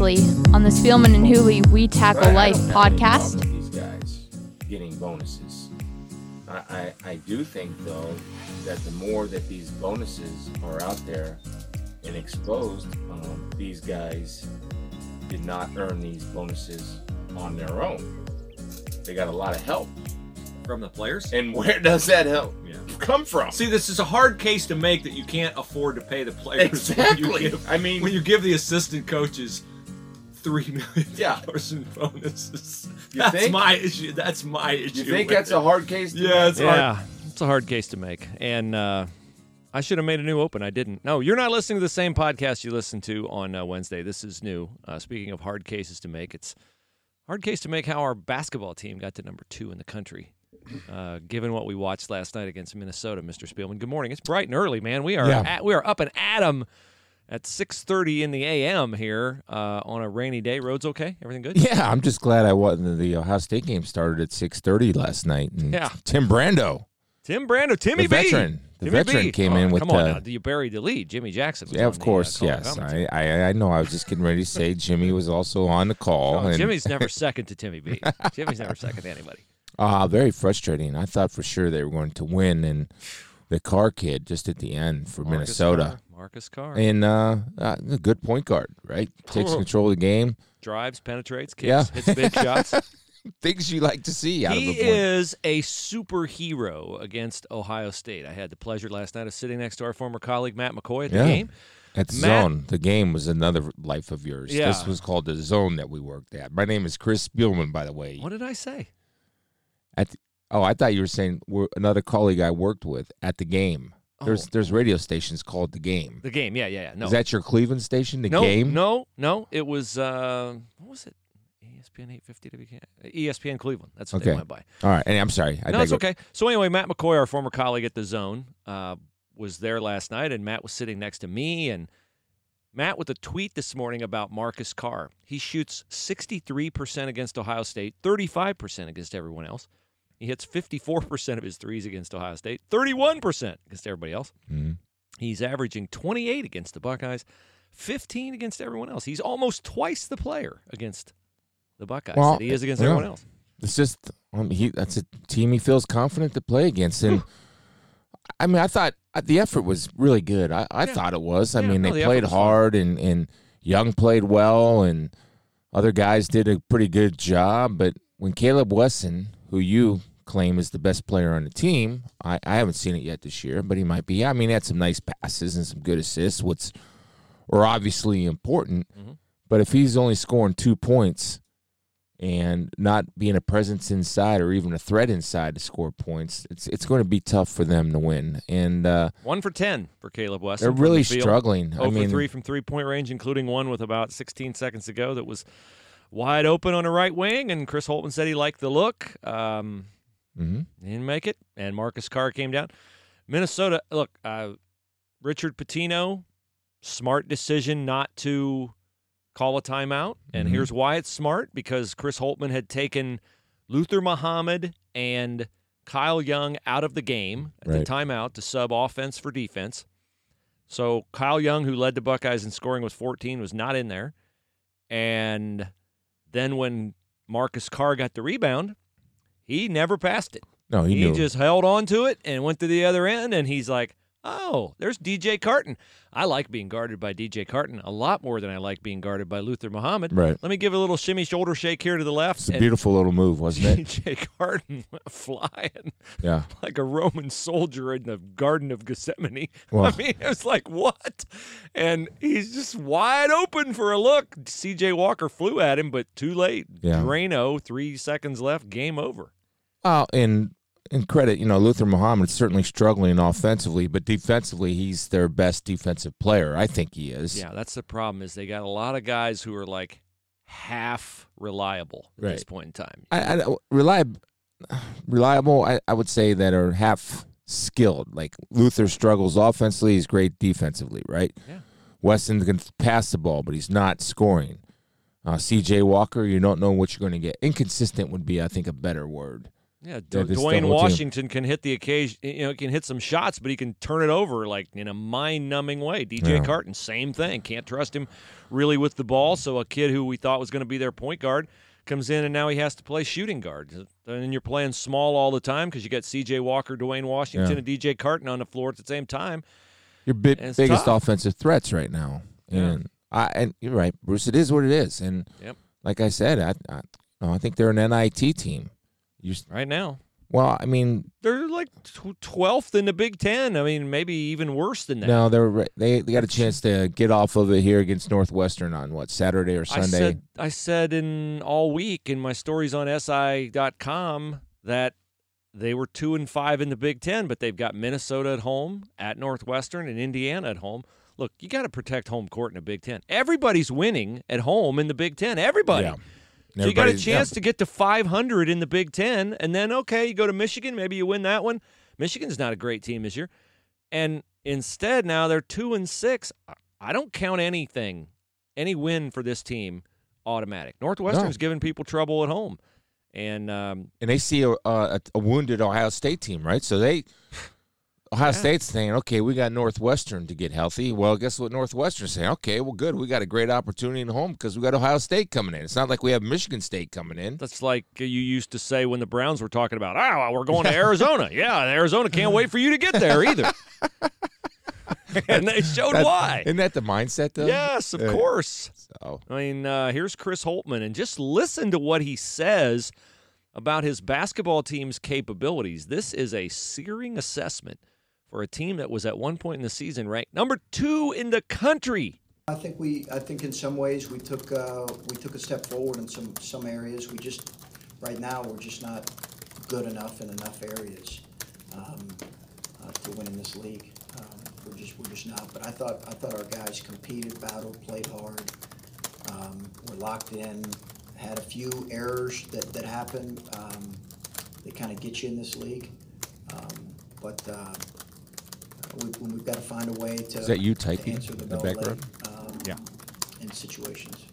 seriously on the Spielman and Hooley We Tackle Right, I Life don't have any podcast. with These guys getting bonuses. I, I, I do think though that the more that these bonuses are out there and exposed, um, these guys did not earn these bonuses on their own. They got a lot of help. from the players. And where does that help Yeah. come from? See, this is a hard case to make that you can't afford to pay the players. when you exactly. give- I mean, when you give the assistant coaches three million Yeah. dollars in bonuses. You that's think? my issue. That's my issue. you think that's it. a hard case? To Yeah, make? it's hard. Yeah, it's a hard case to make, and uh, I should have made a new open. I didn't. No, you're not listening to the same podcast you listened to on uh, Wednesday. This is new. Uh, speaking of hard cases to make, it's hard case to make how our basketball team got to number two in the country. Uh, given what we watched last night against Minnesota, Mr. Spielman. Good morning. It's bright and early, man. We are Yeah. at, we are up and at 'em at 6:30 in the a.m. here uh, on a rainy day. Roads okay? Everything good? Yeah, I'm just glad I wasn't. The Ohio State game started at 6:30 last night. And Yeah. Tim Brando, Tim Brando, Timmy the B. veteran, the Timmy veteran B. came Oh, in with come on the. now. You buried the lead. Jimmy Jackson. Was Yeah, of the, uh, course, yes. I, I I know. I was just getting ready to say Jimmy was also on the call. Oh, and, Jimmy's never second to Timmy B. Jimmy's never second to anybody. Ah, very frustrating. I thought for sure they were going to win, and the car kid just at the end for Marcus Minnesota, Carr. Marcus Carr and uh, uh, a good point guard, right? Takes control of the game. drives, penetrates, kicks, Yeah. hits big shots. Things you like to see out he of a is a superhero against Ohio State. I had the pleasure last night of sitting next to our former colleague Matt McCoy at the Yeah. game. At the Matt- Zone, the game was another life of yours. Yeah. This was called the Zone that we worked at. My name is Chris Spielman, by the way. What did I say? At the, oh, I thought you were saying we're another colleague I worked with at the game. There's Oh. there's radio stations called the game. The game. Yeah, yeah, yeah. No. Is that your Cleveland station? The no, game? No, no. It was uh, what was it? ESPN 850 WK. ESPN Cleveland. That's what they Okay. went by. All right, and I'm sorry. I no, it's okay. So anyway, Matt McCoy, our former colleague at the Zone, uh, was there last night, and Matt was sitting next to me, and Matt with a tweet this morning about Marcus Carr. He shoots 63% against Ohio State, 35% against everyone else. He hits 54% of his threes against Ohio State, 31% against everybody else. Mhm. He's averaging 28 against the Buckeyes, 15 against everyone else. He's almost twice the player against the Buckeyes Well, that he is against yeah. everyone else. It's just um, he. That's a team he feels confident to play against, and I mean, I thought uh, the effort was really good. I, I Yeah. thought it was. I Yeah, mean, no, they the played hard, and and Young played well, and other guys did a pretty good job. But when Caleb Wesson, who you claim is the best player on the team, I, I haven't seen it yet this year, but he might be. I mean, he had some nice passes and some good assists, which are obviously important. Mhm. But if he's only scoring two points and not being a presence inside or even a threat inside to score points, it's it's going to be tough for them to win. And uh, One for 10 for Caleb West. they're really the struggling. 0 I mean, for 3 from three point range, including one with about 16 seconds to go that was wide open on the right wing. And Chris Holtmann said he liked the look. Um, mhm. he didn't make it. And Marcus Carr came down. Minnesota, look, uh, Richard Pitino, smart decision not to call a timeout. And Mhm. here's why it's smart because Chris Holtmann had taken Luther Muhammad and Kyle Young out of the game at Right. the timeout to sub offense for defense. So Kyle Young, who led the Buckeyes in scoring with 14, was not in there. And then when Marcus Carr got the rebound, he never passed it. no, he, He, just held on to it and went to the other end. And he's like, oh, there's DJ Carton. I like being guarded by DJ Carton a lot more than I like being guarded by Luther Muhammad. right. Let me give a little shimmy shoulder shake here to the left. It's a beautiful little move, wasn't it? DJ Carton flying Yeah. like a Roman soldier in the Garden of Gethsemane. Well- I mean, it was like, what? And he's just wide open for a look. CJ Walker flew at him, but too late. Yeah. Drano, three seconds left, game over. Oh, and and credit, you know, Luther Muhammad's certainly struggling offensively, but defensively, he's their best defensive player. I think he is. Yeah, that's the problem. Is they got a lot of guys who are like half reliable at this point in time. I, I reliable, reliable. I, I would say that are half skilled. Like Luther struggles offensively, he's great defensively, right? Yeah. Wesson can pass the ball, but he's not scoring. Uh, C.J. Walker, you don't know what you're going to get. Inconsistent would be, I think, a better word. Yeah, Yeah, D- this Duane double team. Washington can hit the occasion, you know, can hit some shots, but he can turn it over like in a mind-numbing way. DJ Yeah. Carton, same thing. Can't trust him really with the ball. So a kid who we thought was going to be their point guard comes in, and now he has to play shooting guard. And you're playing small all the time because you got C.J. Walker, Duane Washington, Yeah. and DJ Carton on the floor at the same time. your biggest tough. offensive threats right now. Yeah. And I and you're right, Bruce. It is what it is. And Yep. like I said, I, I, no, I think they're an NIT team. You, Right now, well, I mean, they're like twelfth in the Big Ten. I mean, maybe even worse than that. no, they're they they got a chance to get off of it here against Northwestern on what Saturday or I Sunday. said I said in all week in my stories on SI.com that they were two and five in the Big Ten, but they've got Minnesota at home, at Northwestern, and Indiana at home. Look, you got to protect home court in the Big Ten. Everybody's winning at home in the Big Ten. Everybody. Yeah. So you got a Everybody's- yeah. chance to get to 500 in the Big Ten, and then okay, you go to Michigan, maybe you win that one. Michigan's not a great team this year, and instead now they're two and six. I- don't count anything, any win for this team automatic. Northwestern's giving people trouble at home, and um, and they see a, a, a wounded Ohio State team, right? So they Ohio Yeah. State's saying, okay, we got Northwestern to get healthy. Well, guess what? Northwestern's saying, okay, well, good, we got a great opportunity at home because we got Ohio State coming in. It's not like we have Michigan State coming in. that's like you used to say when the Browns were talking about, oh, we're going to Arizona. yeah, Arizona can't wait for you to get there either. and they showed why. Isn't that the mindset, though? Yes, of Yeah. course. So, I mean, uh, here's Chris Holtmann, and just listen to what he says about his basketball team's capabilities. This is a searing assessment for a team that was at one point in the season ranked number two in the country. I think we, I think in some ways we took, uh, we took a step forward in some, some areas. We just, right now, we're just not good enough in enough areas, um, uh, to win in this league. Um, we're just, we're just not. But I thought, I thought our guys competed, battled, played hard. Um, were locked in, had a few errors that, that happened, um, that kind of get you in this league. Um, but, uh, we, we've got to find a way to. Is that you to typing answer the in the bell background? late, um, Yeah. In situations.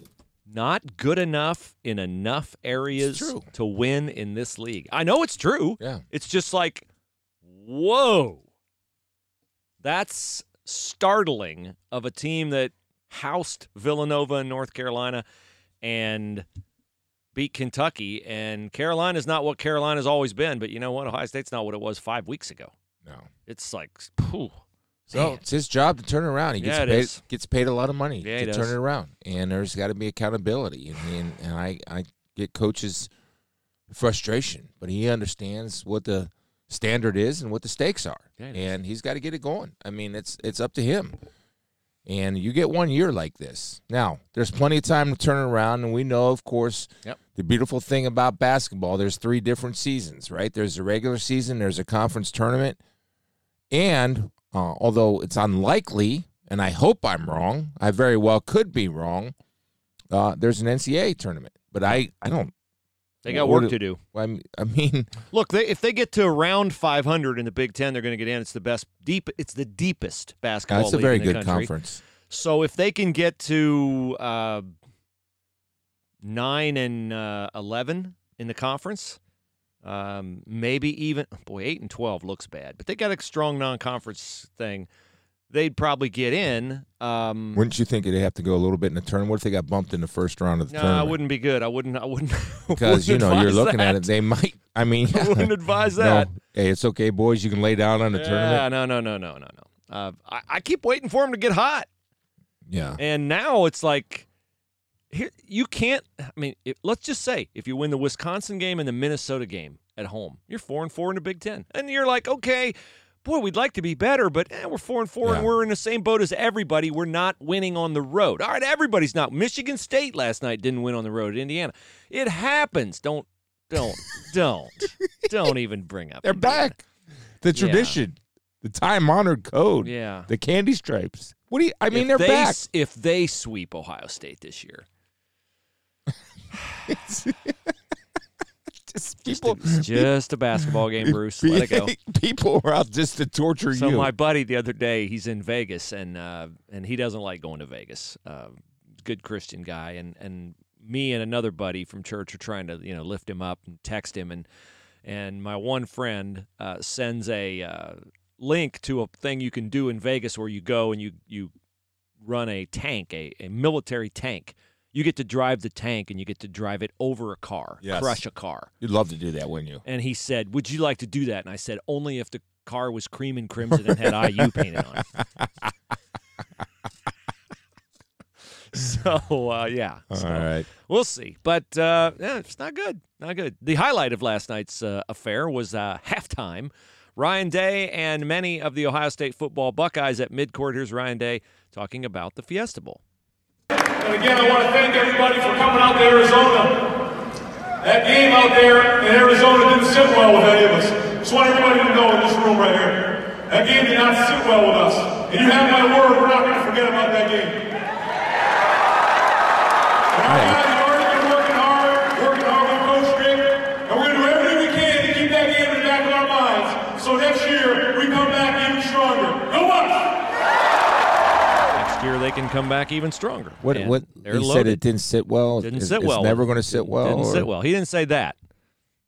Not good enough in enough areas true. to win in this league. I know it's true. yeah. It's just like, whoa. That's startling of a team that housed Villanova in North Carolina and beat Kentucky. And Carolina's not what Carolina's always been, but you know what? Ohio State's not what it was five weeks ago. No. It's like. So Man. it's his job to turn it around. He gets Yeah, paid is. gets paid a lot of money Yeah, to turn it around, and there's got to be accountability. And, and and I I get coaches frustration, but he understands what the standard is and what the stakes are, Yeah, and he's got to get it going. I mean, it's it's up to him. And you get one year like this. Now, there's plenty of time to turn around, and we know, of course, Yep. the beautiful thing about basketball. There's three different seasons, right? There's a regular season, there's a conference tournament, and uh, although it's unlikely, and I hope I'm wrong, I very well could be wrong. Uh, there's an NCAA tournament, but I, I don't. They got work do- to do. I mean, I mean, Look, they, if they get to around 500 in the Big Ten, they're going to get in. It's the best, deep. It's the deepest basketball. that's a very in the good country. conference. So if they can get to uh, nine and uh, eleven in the conference, um, maybe even boy eight and twelve looks bad, but they got a strong non-conference thing. They'd probably get in. Um, Wouldn't you think they'd have to go a little bit in the tournament? What if they got bumped in the first round of the no, I wouldn't be good. I wouldn't. I wouldn't. because you know you're looking at it. They might. I mean, I wouldn't advise no, that. hey, it's okay, boys. You can lay down on the Yeah, tournament. no, no, no, no, no, no. Uh, I, I keep waiting for them to get hot. Yeah, And now it's like, here you can't. I mean, if, let's just say if you win the Wisconsin game and the Minnesota game at home, you're four and four in the Big Ten, and you're like, okay, boy, we'd like to be better, but eh, we're four and four, and we're in the same boat as everybody. We're not winning on the road. All right, everybody's not. Michigan State last night didn't win on the road at Indiana. It happens. Don't, don't, don't, don't even bring up. they're Indiana. back. The tradition, the time honored code, Yeah. the candy stripes. What do you? I mean, if they're they, back. If they sweep Ohio State this year, Just just people, it's just a basketball game, Bruce. Let it go. People are out just to torture So you. So my buddy the other day, he's in Vegas, and uh, and he doesn't like going to Vegas. Uh, good Christian guy, and and me and another buddy from church are trying to you know lift him up and text him, and and my one friend uh, sends a uh, link to a thing you can do in Vegas where you go and you you run a tank, a, a military tank. You get to drive the tank and you get to drive it over a car, Yes. crush a car. You'd love to do that, wouldn't you? And he said, "Would you like to do that?" And I said, "Only if the car was cream and crimson and had IU painted on it." so uh, yeah, All so right. we'll see. But uh, yeah, it's not good, not good. The highlight of last night's uh, affair was uh, halftime. Ryan Day and many of the Ohio State football Buckeyes at midcourt. Here's Ryan Day talking about the Fiesta Bowl. And again, I want to thank everybody for coming out to Arizona. That game out there in Arizona didn't sit well with any of us. Just want everybody to know in this room right here. That game did not sit well with us. And you have my word, we're not going to forget about that game. And our guys have already been working hard, working hard with Coach Mick, and we're going to do everything we can to keep that game in the back of our minds. So next year, we come back even stronger. Go Bucks! Next year they can come back even stronger. What? And What? He loaded. said it didn't sit well. Didn't It's- sit well. It's never going to sit well. Didn't or- sit well. He didn't say that.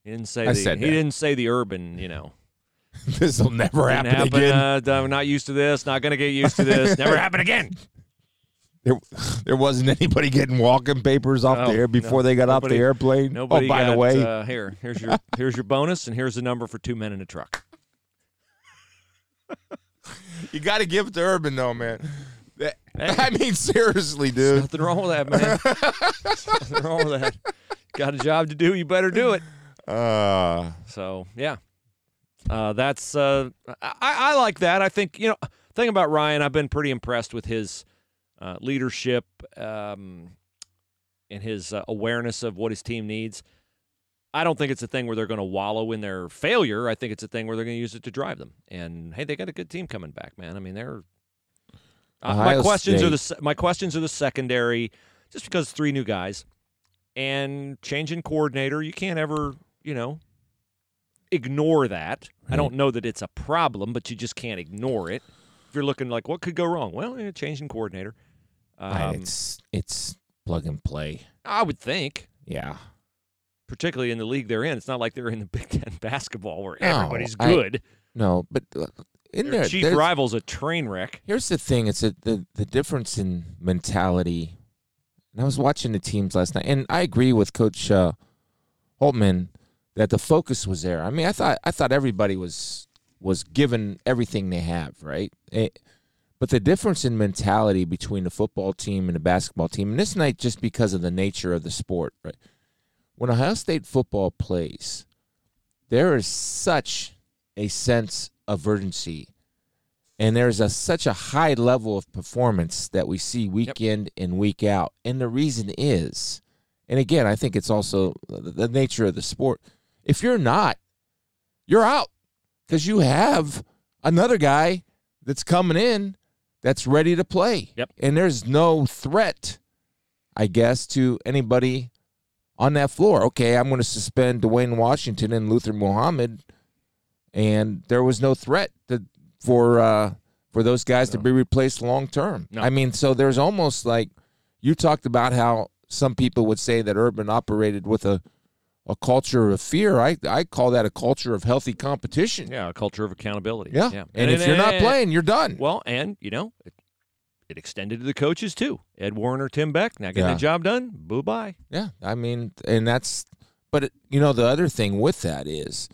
He didn't say I the. said he that. didn't say the urban. You know, this will never happen, happen. again. Uh, I'm not used to this. Not going to get used to this. Never happen again. There, there wasn't anybody getting walking papers off No, the air before no. they got off the airplane. Nobody oh, by got, the way, uh, here, here's your here's your bonus, and here's the number for two men in a truck. you got to give it to Urban though, man. That-. I mean, seriously, dude. Nothing wrong with that, man. Nothing wrong with that. Got a job to do. You better do it. Uh, So yeah, uh, that's uh, I, I like that. I think you know thing about Ryan, I've been pretty impressed with his uh, leadership um, and his uh, awareness of what his team needs. I don't think it's a thing where they're going to wallow in their failure. I think it's a thing where they're going to use it to drive them. And hey, they got a good team coming back, man. I mean, they're uh, my questions are the my questions are the secondary, just because three new guys and changing coordinator. You can't ever, you know, ignore that. I don't know that it's a problem, but you just can't ignore it. If you're looking like what could go wrong, well, yeah, changing coordinator. Um, it's it's plug and play. I would think, Yeah. particularly in the league they're in, it's not like they're in the Big Ten basketball where No, everybody's I- good. No, but in Their there, chief rival's a train wreck. Here's the thing: it's a, the the difference in mentality. And I was watching the teams last night, and I agree with Coach uh, Holtmann that the focus was there. I mean, I thought I thought everybody was was given everything they have, right? Eh, but the difference in mentality between the football team and the basketball team, and this night just because of the nature of the sport, right? When Ohio State football plays, there is such a sense of urgency and there's a such a high level of performance that we see week in and week out. And the reason is and again i think it's also the the nature of the sport if you're not you're out. Because you have another guy that's coming in that's ready to play. Yep. and there's no threat i guess to anybody on that floor. Okay i'm going to suspend duane washington and luther muhammad and there was no threat to, for uh, for those guys to be replaced long term. No. I mean, so there's almost like you talked about how some people would say that Urban operated with a a culture of fear. I I call that a culture of healthy competition. Yeah, a culture of accountability. Yeah. yeah. And, if you're not playing, you're done. well, and you know, it, it extended to the coaches too. Ed Warinner, Tim Beck. Now getting Yeah. the job done. Boo bye. Yeah, I mean, and that's, but it, you know, the other thing with that is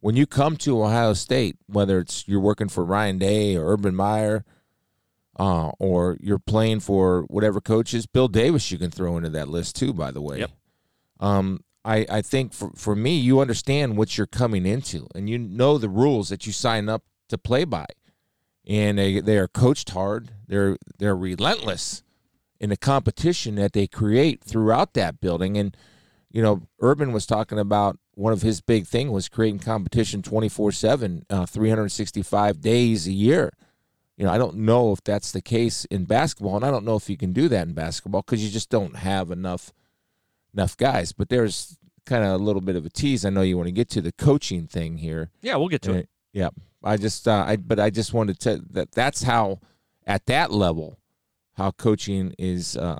when you come to Ohio State, whether it's you're working for Ryan Day or Urban Meyer, uh, or you're playing for whatever coaches, Bill Davis, you can throw into that list too. By the way, Yep. Um, I I think for for me, you understand what you're coming into, and you know the rules that you sign up to play by, and they they are coached hard. They're they're relentless in the competition that they create throughout that building. And, you know, Urban was talking about one of his big thing was creating competition 24 7, uh, 365 days a year. You know, I don't know if that's the case in basketball, and I don't know if you can do that in basketball because you just don't have enough enough guys. But there's kind of a little bit of a tease. I know you want to get to the coaching thing here. Yeah, we'll get to it. Uh, Yeah, I just, uh, I, but I just wanted to that that's how at that level, how coaching is uh,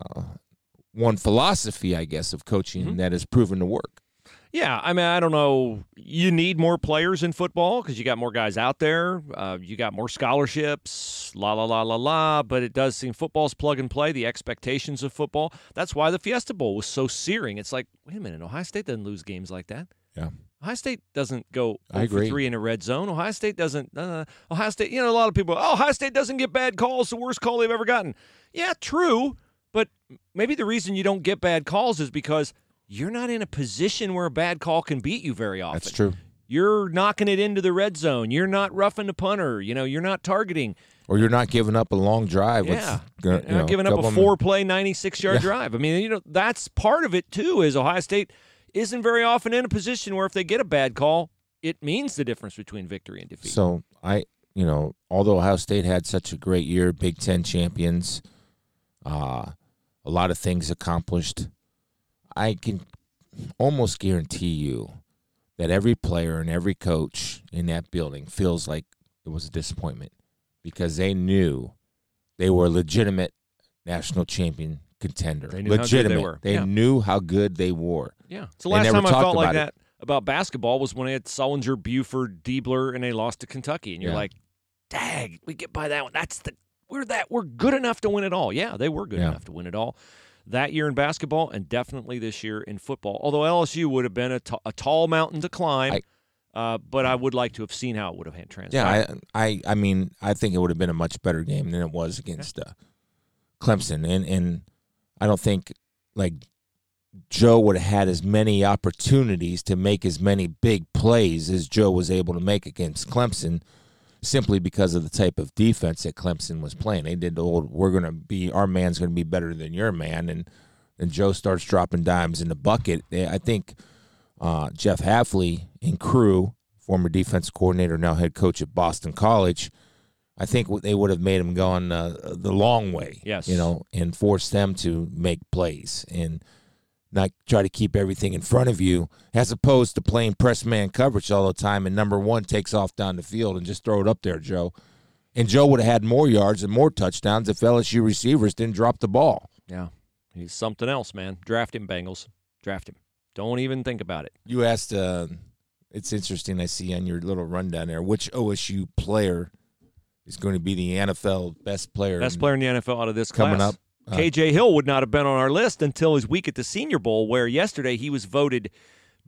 one philosophy, I guess, of coaching Mhm. that has proven to work. Yeah, I mean, I don't know. You need more players in football because you got more guys out there. Uh, you got more scholarships, la la la la la. But it does seem football's plug and play. The expectations of football. That's why the Fiesta Bowl was so searing. It's like, wait a minute, Ohio State doesn't lose games like that. Yeah. Ohio State doesn't go I 0 for three in a red zone. Ohio State doesn't. Uh, Ohio State. You know, a lot of people. Oh, Ohio State doesn't get bad calls. The worst call they've ever gotten. Yeah, true. But maybe the reason you don't get bad calls is because you're not in a position where a bad call can beat you very often. That's true. You're knocking it into the red zone. You're not roughing the punter. You know, you're not targeting. Or you're not giving up a long drive. Yeah, know, not giving up a four-play, 96-yard Yeah. drive. I mean, you know, that's part of it too. Is Ohio State isn't very often in a position where if they get a bad call, it means the difference between victory and defeat. So I, you know, although Ohio State had such a great year, Big Ten champions, uh, a lot of things accomplished, I can almost guarantee you that every player and every coach in that building feels like it was a disappointment because they knew they were a legitimate national champion contender. They knew how good they legitimate. were. They Yeah. knew how good they were. Yeah. It's the last time I felt like about that about basketball was when they had Sullinger, Buford, Diebler, and they lost to Kentucky. And you're Yeah. like, dag, we get by that one. That's the we're that we're good enough to win it all. Yeah, they were good Yeah. enough to win it all. That year in basketball and definitely this year in football. Although LSU would have been a, t- a tall mountain to climb, I- uh, but I would like to have seen how it would have transpired. Yeah, I, I, I mean, I think it would have been a much better game than it was against uh, Clemson, and and I don't think like Joe would have had as many opportunities to make as many big plays as Joe was able to make against Clemson, simply because of the type of defense that Clemson was playing. They did the old, we're going to be, our man's going to be better than your man, and then Joe starts dropping dimes in the bucket. I think uh, Jeff Hafley and crew, former defense coordinator, now head coach at Boston College. I think they would have made him gone uh, the long way. Yes. you know, and forced them to make plays and not try to keep everything in front of you, as opposed to playing press man coverage all the time. And number one takes off down the field and just throw it up there, Joe. And Joe would have had more yards and more touchdowns if LSU receivers didn't drop the ball. Yeah. He's something else, man. Draft him, Bengals. Draft him. Don't even think about it. You asked. Uh, it's interesting. I see on your little rundown there which OSU player is going to be the NFL best player. Best in- player in the NFL out of this coming class. up. Uh, KJ Hill would not have been on our list until his week at the Senior Bowl, where yesterday he was voted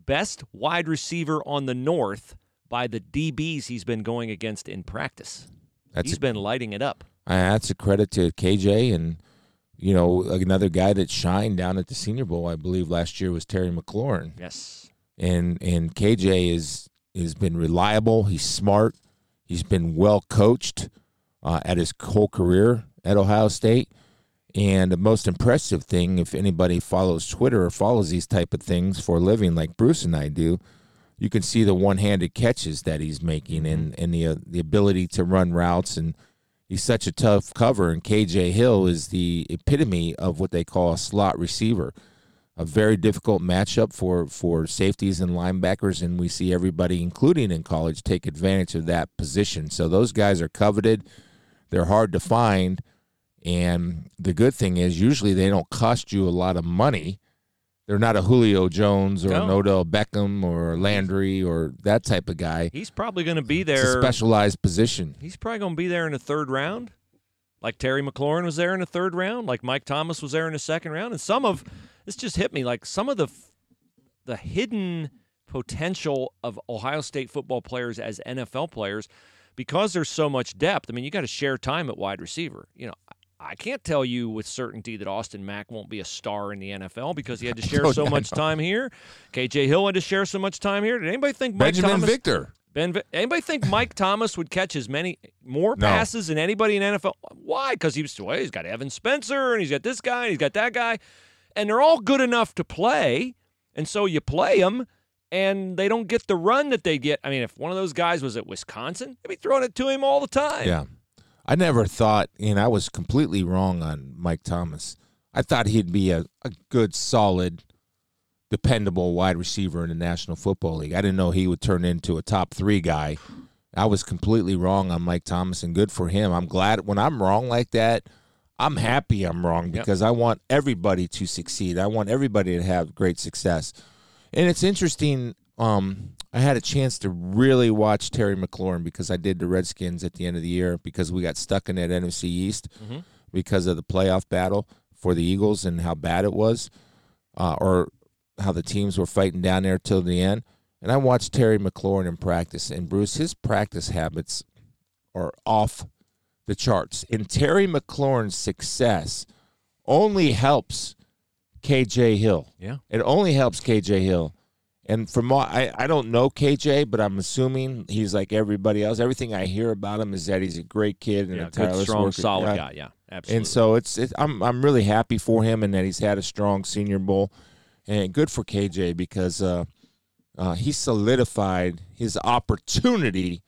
best wide receiver on the North by the DBs he's been going against in practice. That's he's a, been lighting it up. uh, that's a credit to KJ and you know another guy that shined down at the Senior Bowl. I believe last year was Terry McLaurin. Yes. and and KJ is has been reliable. He's smart. He's been well coached uh, at his whole career at Ohio State. And the most impressive thing, if anybody follows Twitter or follows these type of things for a living, like Bruce and I do, you can see the one-handed catches that he's making and and the uh, the ability to run routes and he's such a tough cover. And KJ Hill is the epitome of what they call a slot receiver a very difficult matchup for for safeties and linebackers, and we see everybody, including in college, take advantage of that position. So those guys are coveted. They're hard to find, and the good thing is usually they don't cost you a lot of money. They're not a Julio Jones or an Odell Beckham or Landry or that type of guy. He's probably going to be It's a there. specialized position. He's probably going to be there in the third round, like Terry McLaurin was there in the third round, like Mike Thomas was there in the second round, and some of this just hit me like some of the the hidden potential of Ohio State football players as NFL players because there's so much depth. I mean, you got to share time at wide receiver. You know, I can't tell you with certainty that Austin Mack won't be a star in the NFL because he had to share so much time here. KJ Hill had to share so much time here. Did anybody think Mike Benjamin Thomas? Victor. Ben, anybody think Mike Thomas would catch as many more No. passes than anybody in NFL? Why? Because he was well, he's got Evan Spencer and he's got this guy and he's got that guy, and they're all good enough to play, and so you play them, and they don't get the run that they get. I mean, if one of those guys was at Wisconsin, they'd be throwing it to him all the time. Yeah. I never thought, and I was completely wrong on Mike Thomas. I thought he'd be a, a good, solid, dependable wide receiver in the National Football League. I didn't know he would turn into a top three guy. I was completely wrong on Mike Thomas, and good for him. I'm glad when I'm wrong like that, I'm happy I'm wrong Yep. because I want everybody to succeed. I want everybody to have great success. And it's interesting. Um, I had a chance to really watch Terry McLaurin because I did the Redskins at the end of the year because we got stuck in that NFC East Mhm. because of the playoff battle for the Eagles and how bad it was, uh, or how the teams were fighting down there till the end. And I watched Terry McLaurin in practice, and Bruce, his practice habits are off the charts. And Terry McLaurin's success only helps KJ Hill. Yeah. It only helps KJ Hill. And from all, I, I don't know KJ, but I'm assuming he's like everybody else. Everything I hear about him is that he's a great kid and Yeah, a good, strong, worker. solid Yeah. guy. Yeah, absolutely. And so it's, it's I'm I'm really happy for him and that he's had a strong Senior Bowl, and good for KJ because uh, uh, he solidified his opportunity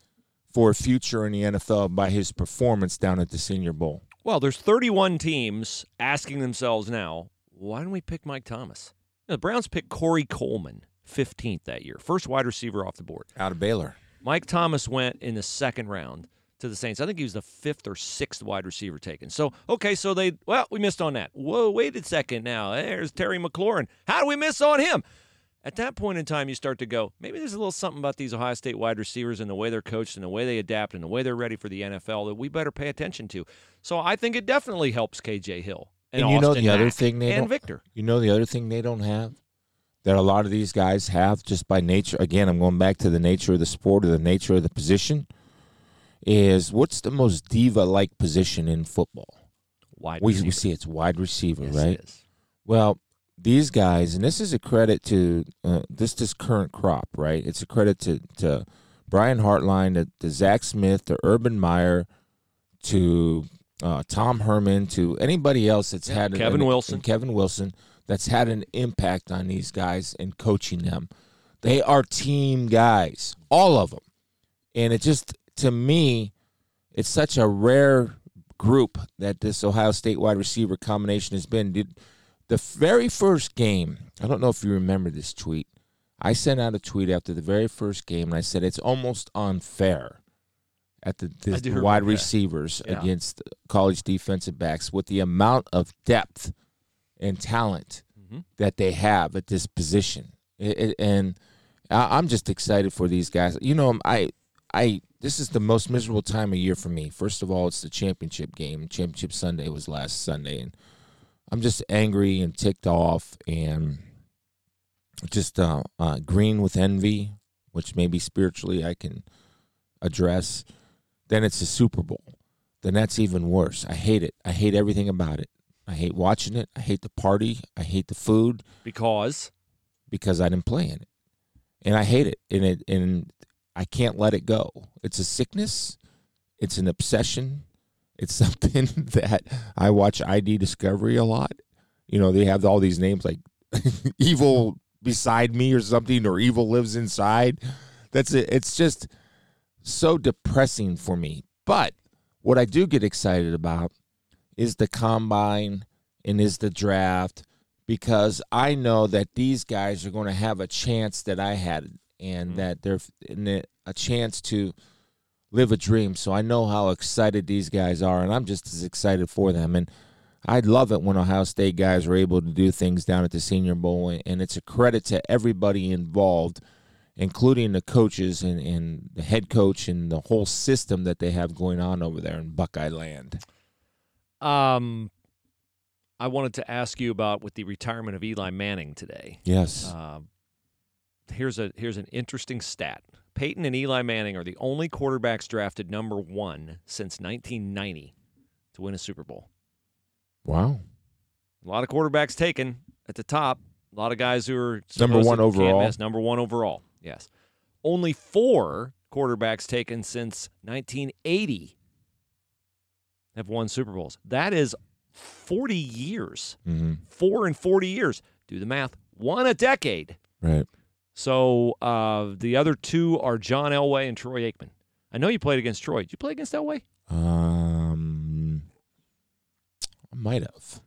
for a future in the NFL by his performance down at the Senior Bowl. Well, there's 31 teams asking themselves now, why don't we pick Mike Thomas? The Browns picked Corey Coleman, 15th that year, first wide receiver off the board. Out of Baylor. Mike Thomas went in the second round to the Saints. I think he was the fifth or sixth wide receiver taken. So, okay, so they, well, we missed on that. Whoa, wait a second now. There's Terry McLaurin. How do we miss on him? At that point in time, you start to go, maybe there's a little something about these Ohio State wide receivers and the way they're coached and the way they adapt and the way they're ready for the NFL that we better pay attention to. So I think it definitely helps KJ Hill. And, And you know Austin the other thing they and Victor. You know the other thing they don't have that a lot of these guys have just by nature. Again, I'm going back to the nature of the sport or the nature of the position. Is what's the most diva-like position in football? Wide We, receiver. we see it's wide receiver, Yes, right? Well, these guys, and this is a credit to uh, this this current crop, right? It's a credit to to Brian Hartline, to, to Zach Smith, to Urban Meyer, to uh, Tom Herman, to anybody else that's Yeah, had Kevin an- Wilson. Kevin Wilson that's had an impact on these guys and coaching them. They are team guys, all of them, and it just to me, it's such a rare group that this Ohio State wide receiver combination has been. Did the very first game? I don't know if you remember this tweet. I sent out a tweet after the very first game, and I said it's almost unfair at the, the wide remember receivers Yeah. against college defensive backs with the amount of depth and talent Mhm. that they have at this position. It, it- and I, I'm just excited for these guys. You know, I I this is the most miserable time of year for me. First of all, it's the championship game. Championship Sunday was last Sunday, and I'm just angry and ticked off and just uh, uh, green with envy, which maybe spiritually I can address. Then it's the Super Bowl. Then that's even worse. I hate it. I hate everything about it. I hate watching it. I hate the party. I hate the food Because because I didn't play in it, and I hate it. And it and I can't let it go. It's a sickness. It's an obsession. It's something that I watch ID Discovery a lot. You know, they have all these names like Evil beside me or something, or Evil lives inside. That's it. It's just so depressing for me. But what I do get excited about is the combine and is the draft because I know that these guys are going to have a chance that I had and Mhm. that they're in a- a chance to live a dream. So I know how excited these guys are, and I'm just as excited for them. And I love it when Ohio State guys are able to do things down at the Senior Bowl, and- and it's a credit to everybody involved, including the coaches and, and the head coach and the whole system that they have going on over there in Buckeye Land. Um, I wanted to ask you about with the retirement of Eli Manning today. Yes. Uh, here's a here's an interesting stat. Peyton and Eli Manning are the only quarterbacks drafted number one since 1990 to win a Super Bowl. wow. A lot of quarterbacks taken at the top. A lot of guys who are Number one overall. miss. Number one overall. Yes. Only four quarterbacks taken since 1980 have won Super Bowls. That is 40 years. hmm Four in 40 years. Do the math. One a decade. Right. So uh, the other two are John Elway and Troy Aikman. I know you played against Troy. Did you play against Elway? Um, I might have.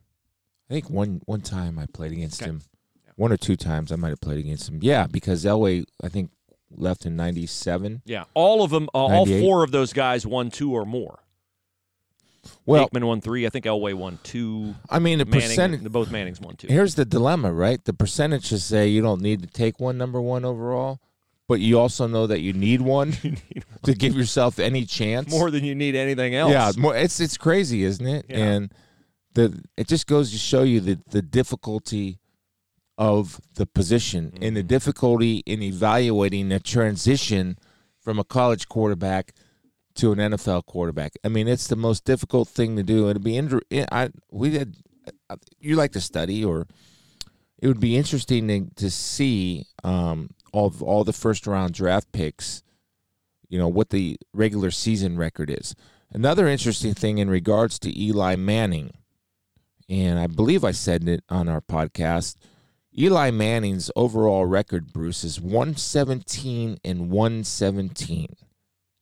I think one one time I played against Okay. him. Yeah. One or two times I might have played against him. Yeah, because Elway I think left in '97. Yeah. All of them, uh, all four of those guys won two or more. Well, Aikman won three. I think Elway won two. I mean, the Manning, percentage. the- both Mannings won two. Here's the dilemma, right? The percentages say you don't need to take one number one overall, but you also know that you need one to give yourself any chance. More than you need anything else. Yeah, more, it's it's crazy, isn't it? Yeah. And the it just goes to show you the the difficulty of the position and the Mm-hmm. difficulty in evaluating the transition from a college quarterback to an NFL quarterback. I mean, it's the most difficult thing to do. It'd be inter- I we had you like to study or it would be interesting to, to see um, all all the first round draft picks. You know what the regular season record is. Another interesting thing in regards to Eli Manning, and I believe I said it on our podcast. Eli Manning's overall record, Bruce, is 117 and 117.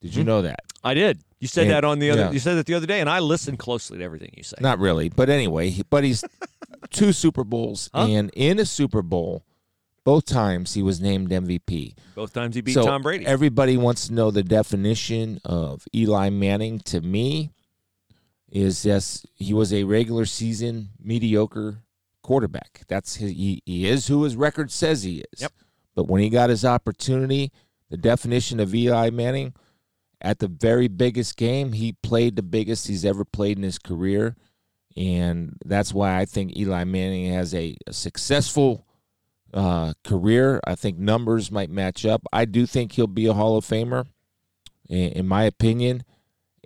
Did you know that? I did. You said And- that on the other. yeah. You said that the other day, and I listened closely to everything you said. Not really, but anyway, he, but he's two Super Bowls, Huh? and in a Super Bowl, both times he was named MVP. Both times he beat so Tom Brady. Everybody wants to know the definition of Eli Manning. To me, is yes, he was a regular season mediocre quarterback. That's his, he, he is who his record says he is. Yep. But when he got his opportunity, the definition of Eli Manning at the very biggest game, he played the biggest he's ever played in his career. And that's why I think Eli Manning has a, a successful uh, career. I think numbers might match up. I do think he'll be a Hall of Famer, in, in my opinion.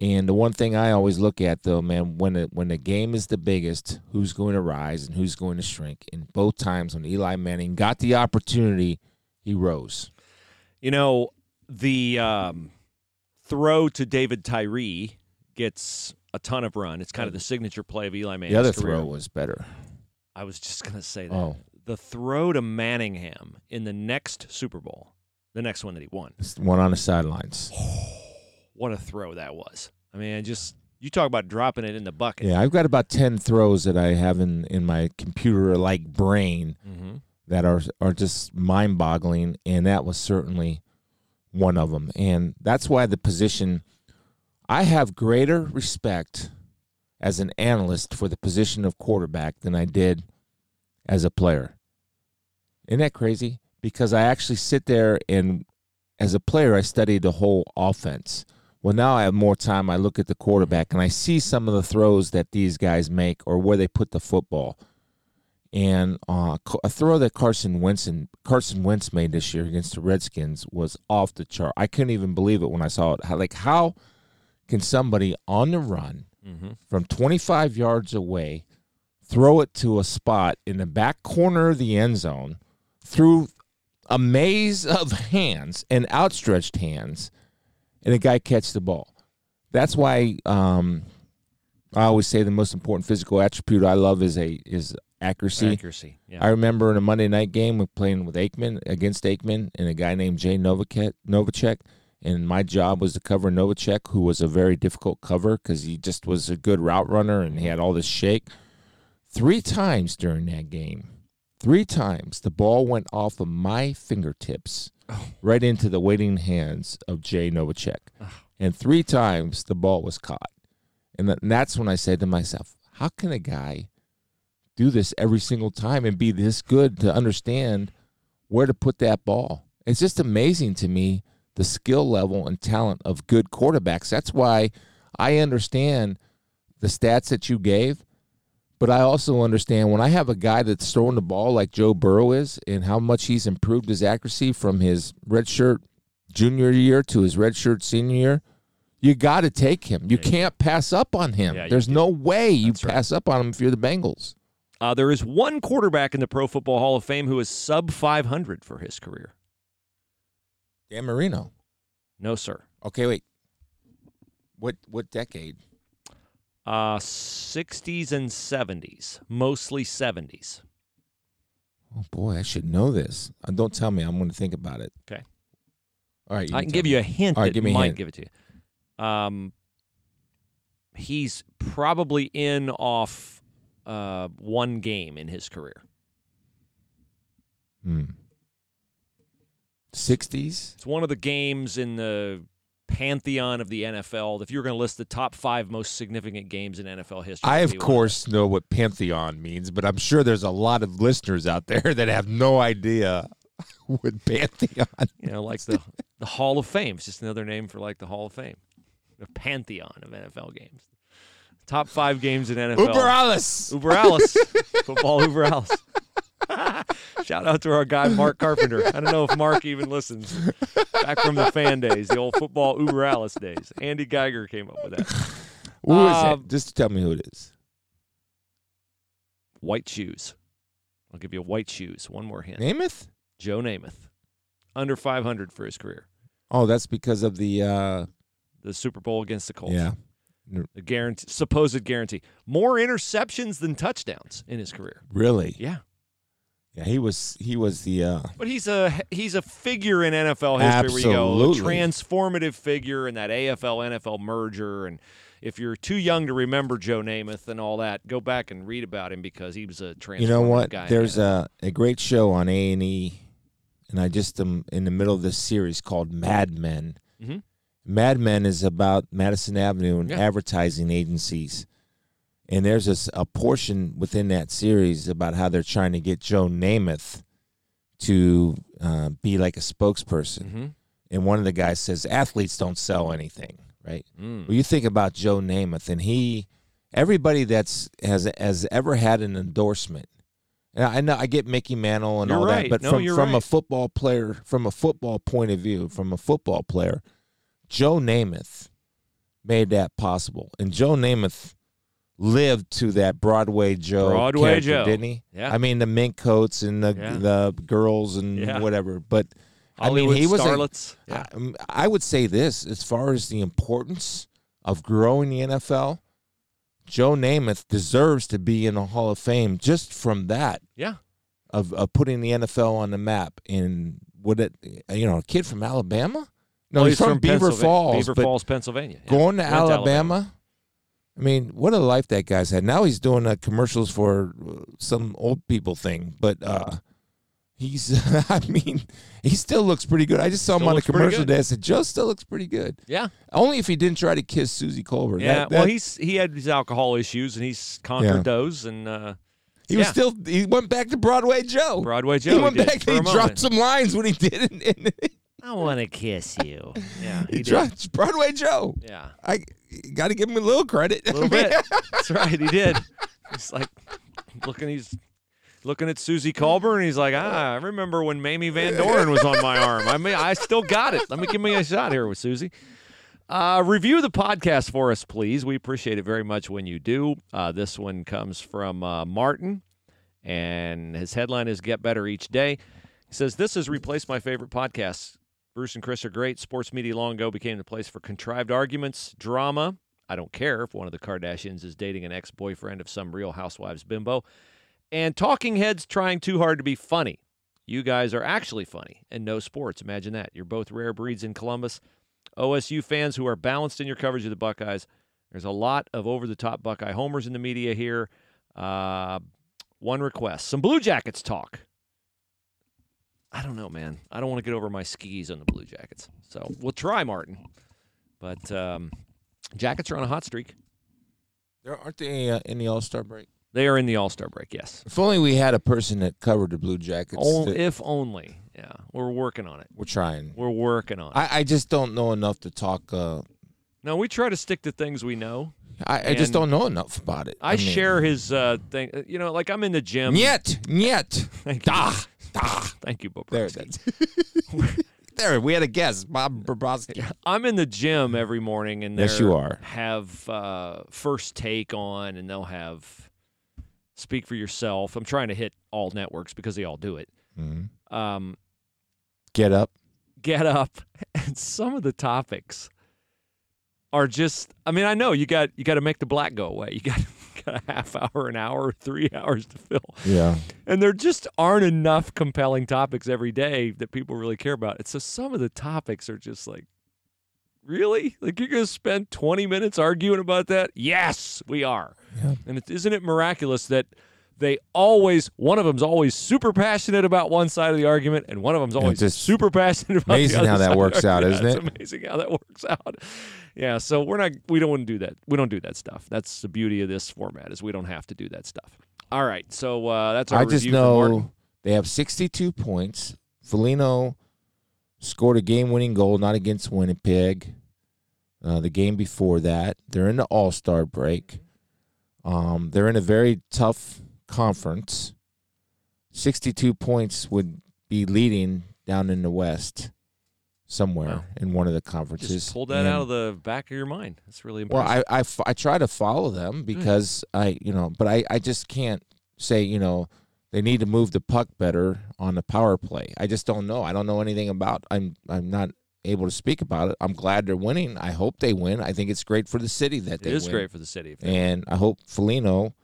And the one thing I always look at, though, man, when the, when the game is the biggest, who's going to rise and who's going to shrink? And both times when Eli Manning got the opportunity, he rose. You know, the um, throw to David Tyree gets a ton of run. It's kind of the signature play of Eli Manning's the other career. throw was better. I was just going to say that. Oh, The throw to Manningham in the next Super Bowl, the next one that he won. it's the one on the sidelines. What a throw that was. I mean, just you talk about dropping it in the bucket. Yeah, I've got about ten throws that I have in, in my computer-like brain Mm-hmm. that are are just mind-boggling, and that was certainly one of them. And that's why the position I have greater respect as an analyst for the position of quarterback than I did as a player. Isn't that crazy? Because I actually sit there and as a player I studied the whole offense. Well, now I have more time. I look at the quarterback and I see some of the throws that these guys make or where they put the football and uh, a throw that Carson Wentz and Carson Wentz made this year against the Redskins was off the chart. I couldn't even believe it when I saw it. How, like, how can somebody on the run Mm-hmm. from 25 yards away throw it to a spot in the back corner of the end zone through a maze of hands and outstretched hands, and a guy catch the ball? That's why um, I always say the most important physical attribute I love is a is accuracy. Accuracy. Yeah. I remember in a Monday night game we playing with Aikman against Aikman and a guy named Jay Novacek, Novacek and my job was to cover Novacek, who was a very difficult cover because he just was a good route runner and he had all this shake. Three times during that game, three times the ball went off of my fingertips oh. right into the waiting hands of Jay Novacek, ah. and three times the ball was caught. And th- and that's when I said to myself, "How can a guy?" Do this every single time and be this good to understand where to put that ball. It's just amazing to me the skill level and talent of good quarterbacks. That's why I understand the stats that you gave, but I also understand when I have a guy that's throwing the ball like Joe Burrow is and how much he's improved his accuracy from his redshirt junior year to his redshirt senior year. You got to take him. You can't pass up on him. Yeah, There's no way you That's right. pass up on him if you're the Bengals. Uh, there is one quarterback in the Pro Football Hall of Fame who is sub 500 for his career. Dan Marino. No, sir. Okay, wait. What what decade? Uh, 60s and 70s, mostly 70s. Oh boy, I should know this. Uh, don't tell me. I'm going to think about it. Okay. All right. I can give me. you a hint All right, give me a might hint. give it to you. Um, he's probably in off uh, one game in his career. Hmm. 60s. It's one of the games in the pantheon of the NFL. If you were going to list the top five most significant games in NFL history, I of course know what pantheon means, but I'm sure there's a lot of listeners out there that have no idea what pantheon. You know, like the the Hall of Fame. It's just another name for like the Hall of Fame, the pantheon of NFL games. Top five games in NFL. Uber Alice. Uber Alice. Football Uber Alice. Shout out to our guy Mark Carpenter. I don't know if Mark even listens. Back from the fan days, the old football Uber Alice days. Andy Geiger came up with that. Who is Uh, it? Just tell me who it is. White shoes. I'll give you white shoes. One more hint. Namath? Joe Namath. Under 500 for his career. Oh, that's because of the uh The Super Bowl against the Colts. yeah. The guarantee, supposed guarantee. More interceptions than touchdowns in his career. Really? Yeah. Yeah, he was he was the uh But he's a he's a figure in NFL history where you go a transformative figure in that AFL NFL merger and if you're too young to remember Joe Namath and all that, go back and read about him because he was a transformative You know what? guy. There's a a great show on A and E, and I just am in the middle of this series called Mad Men. Mhm. Mad Men is about Madison Avenue and Yeah. advertising agencies, and there's a portion within that series about how they're trying to get Joe Namath to uh, be like a spokesperson. Mhm. And one of the guys says athletes don't sell anything, right? Mm. Well, you think about Joe Namath, and he, everybody that's has has ever had an endorsement. And I know I get Mickey Mantle and You're all right. that, but No, from from a football player, from a football point of view, from a football player, Joe Namath made that possible, and Joe Namath lived to that Broadway Joe, Broadway Joe. didn't he? Yeah. I mean the mink coats and the Yeah. the girls and Yeah. whatever, but. Hollywood I mean, he was a, yeah. I, um, I would say this as far as the importance of growing the NFL, Joe Namath deserves to be in the Hall of Fame just from that yeah. of, of putting the NFL on the map. And would it, you know, a kid from Alabama? No, Well, he's, from, Beaver Falls, Beaver Falls, Pennsylvania. Yeah. going to Went Alabama, I mean, what a life that guy's had. Now he's doing uh, commercials for uh, some old people thing, but uh, he's, I mean, he still looks pretty good. I just saw him on a commercial today. I said, Joe still looks pretty good. Yeah. Only if he didn't try to kiss Suzy Kolber. Yeah. That- well, he's he had his alcohol issues and he's conquered Yeah. those and uh, he was still, he went back to Broadway Joe. Broadway Joe. he went did back and he dropped some lines when he did it. And I want to kiss you. Yeah. he He, did. Broadway Joe. Yeah. I got to give him a little credit. A little bit. That's right. He did. It's like looking. He's looking at Suzy Kolber, and he's like, "Ah, I remember when Mamie Van Doren was on my arm. I mean, I still got it. Let me give me a shot here with Suzy." Uh, review the podcast for us, please. We appreciate it very much when you do. Uh, this one comes from uh, Martin, and his headline is "Get Better Each Day." He says, "This has replaced my favorite podcasts. Bruce and Chris are great. Sports media long ago became the place for contrived arguments, drama, I don't care if one of the Kardashians is dating an ex boyfriend of some real housewives bimbo. And talking heads trying too hard to be funny. You guys are actually funny and know sports. Imagine that. You're both rare breeds in Columbus. OSU fans who are balanced in your coverage of the Buckeyes. There's a lot of over the top Buckeye homers in the media here. Uh, one request some Blue Jackets talk. I don't know, man. I don't want to get over my skis on the Blue Jackets. So we'll try, Martin. But um, Jackets are on a hot streak. There aren't they uh, in the All Star break? They are in the All Star break, yes. If only we had a person that covered the Blue Jackets. Oh, that- if only. Yeah, we're working on it. we're trying. We're working on it. I, I just don't know enough to talk. Uh, no, we try to stick to things we know. I, I just don't know enough about it. I, mean, share his uh, thing. uh, You know, like I'm in the gym. Yet, yet. Da, da. Thank you, Bob. There it is. there, we had a guest, Bob Brabowski. I'm in the gym every morning, and Yes, you are. have uh, first take on, and they'll have speak for yourself. I'm trying to hit all networks because they all do it. Mhm. Um, Get up. get up and some of the topics are just i mean i know you got you got to make the black go away you got, got a half hour an hour three hours to fill. Yeah. and there just aren't enough compelling topics every day that people really care about and so some of the topics are just like really? Like you're gonna spend 20 minutes arguing about that? Yes we are. Yeah. and isn't it miraculous that they always one of them's always super passionate about one side of the argument, and one of them's always just super passionate about amazing the other side. Amazing how that works out, argument. isn't it It's amazing how that works out. Yeah, so we're not we don't want to do that. We don't do that stuff. That's the beauty of this format is we don't have to do that stuff. All right, so uh, that's our I just review for Martin. know they have 62 points. Foligno scored a game-winning goal, not against Winnipeg. Uh, the game before that, they're in the All Star break. Um, they're in a very tough conference. 62 points would be leading down in the West somewhere Wow. in one of the conferences. Just pull that And- out of the back of your mind. That's really well, I I, I, try to follow them hmm. because I, you know, but I, I just can't say, you know, they need to move the puck better on the power play. I just don't know. I don't know anything about. I'm I'm not able to speak about it. I'm glad they're winning. I hope they win. I think it's great for the city that it they is win. great for the city. And I hope Foligno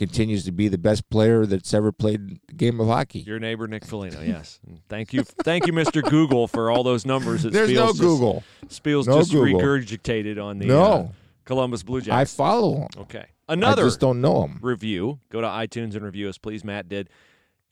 continues to be the best player that's ever played the game of hockey. Your neighbor Nick Foligno, yes. Thank you, thank you, Mr. Google, for all those numbers that There's Spiels no just, Google. Spiels No just Google. regurgitated on the No. uh, Columbus Blue Jackets. I follow him. okay, another. I just don't know him. review. Go to iTunes and review us, please. Matt did.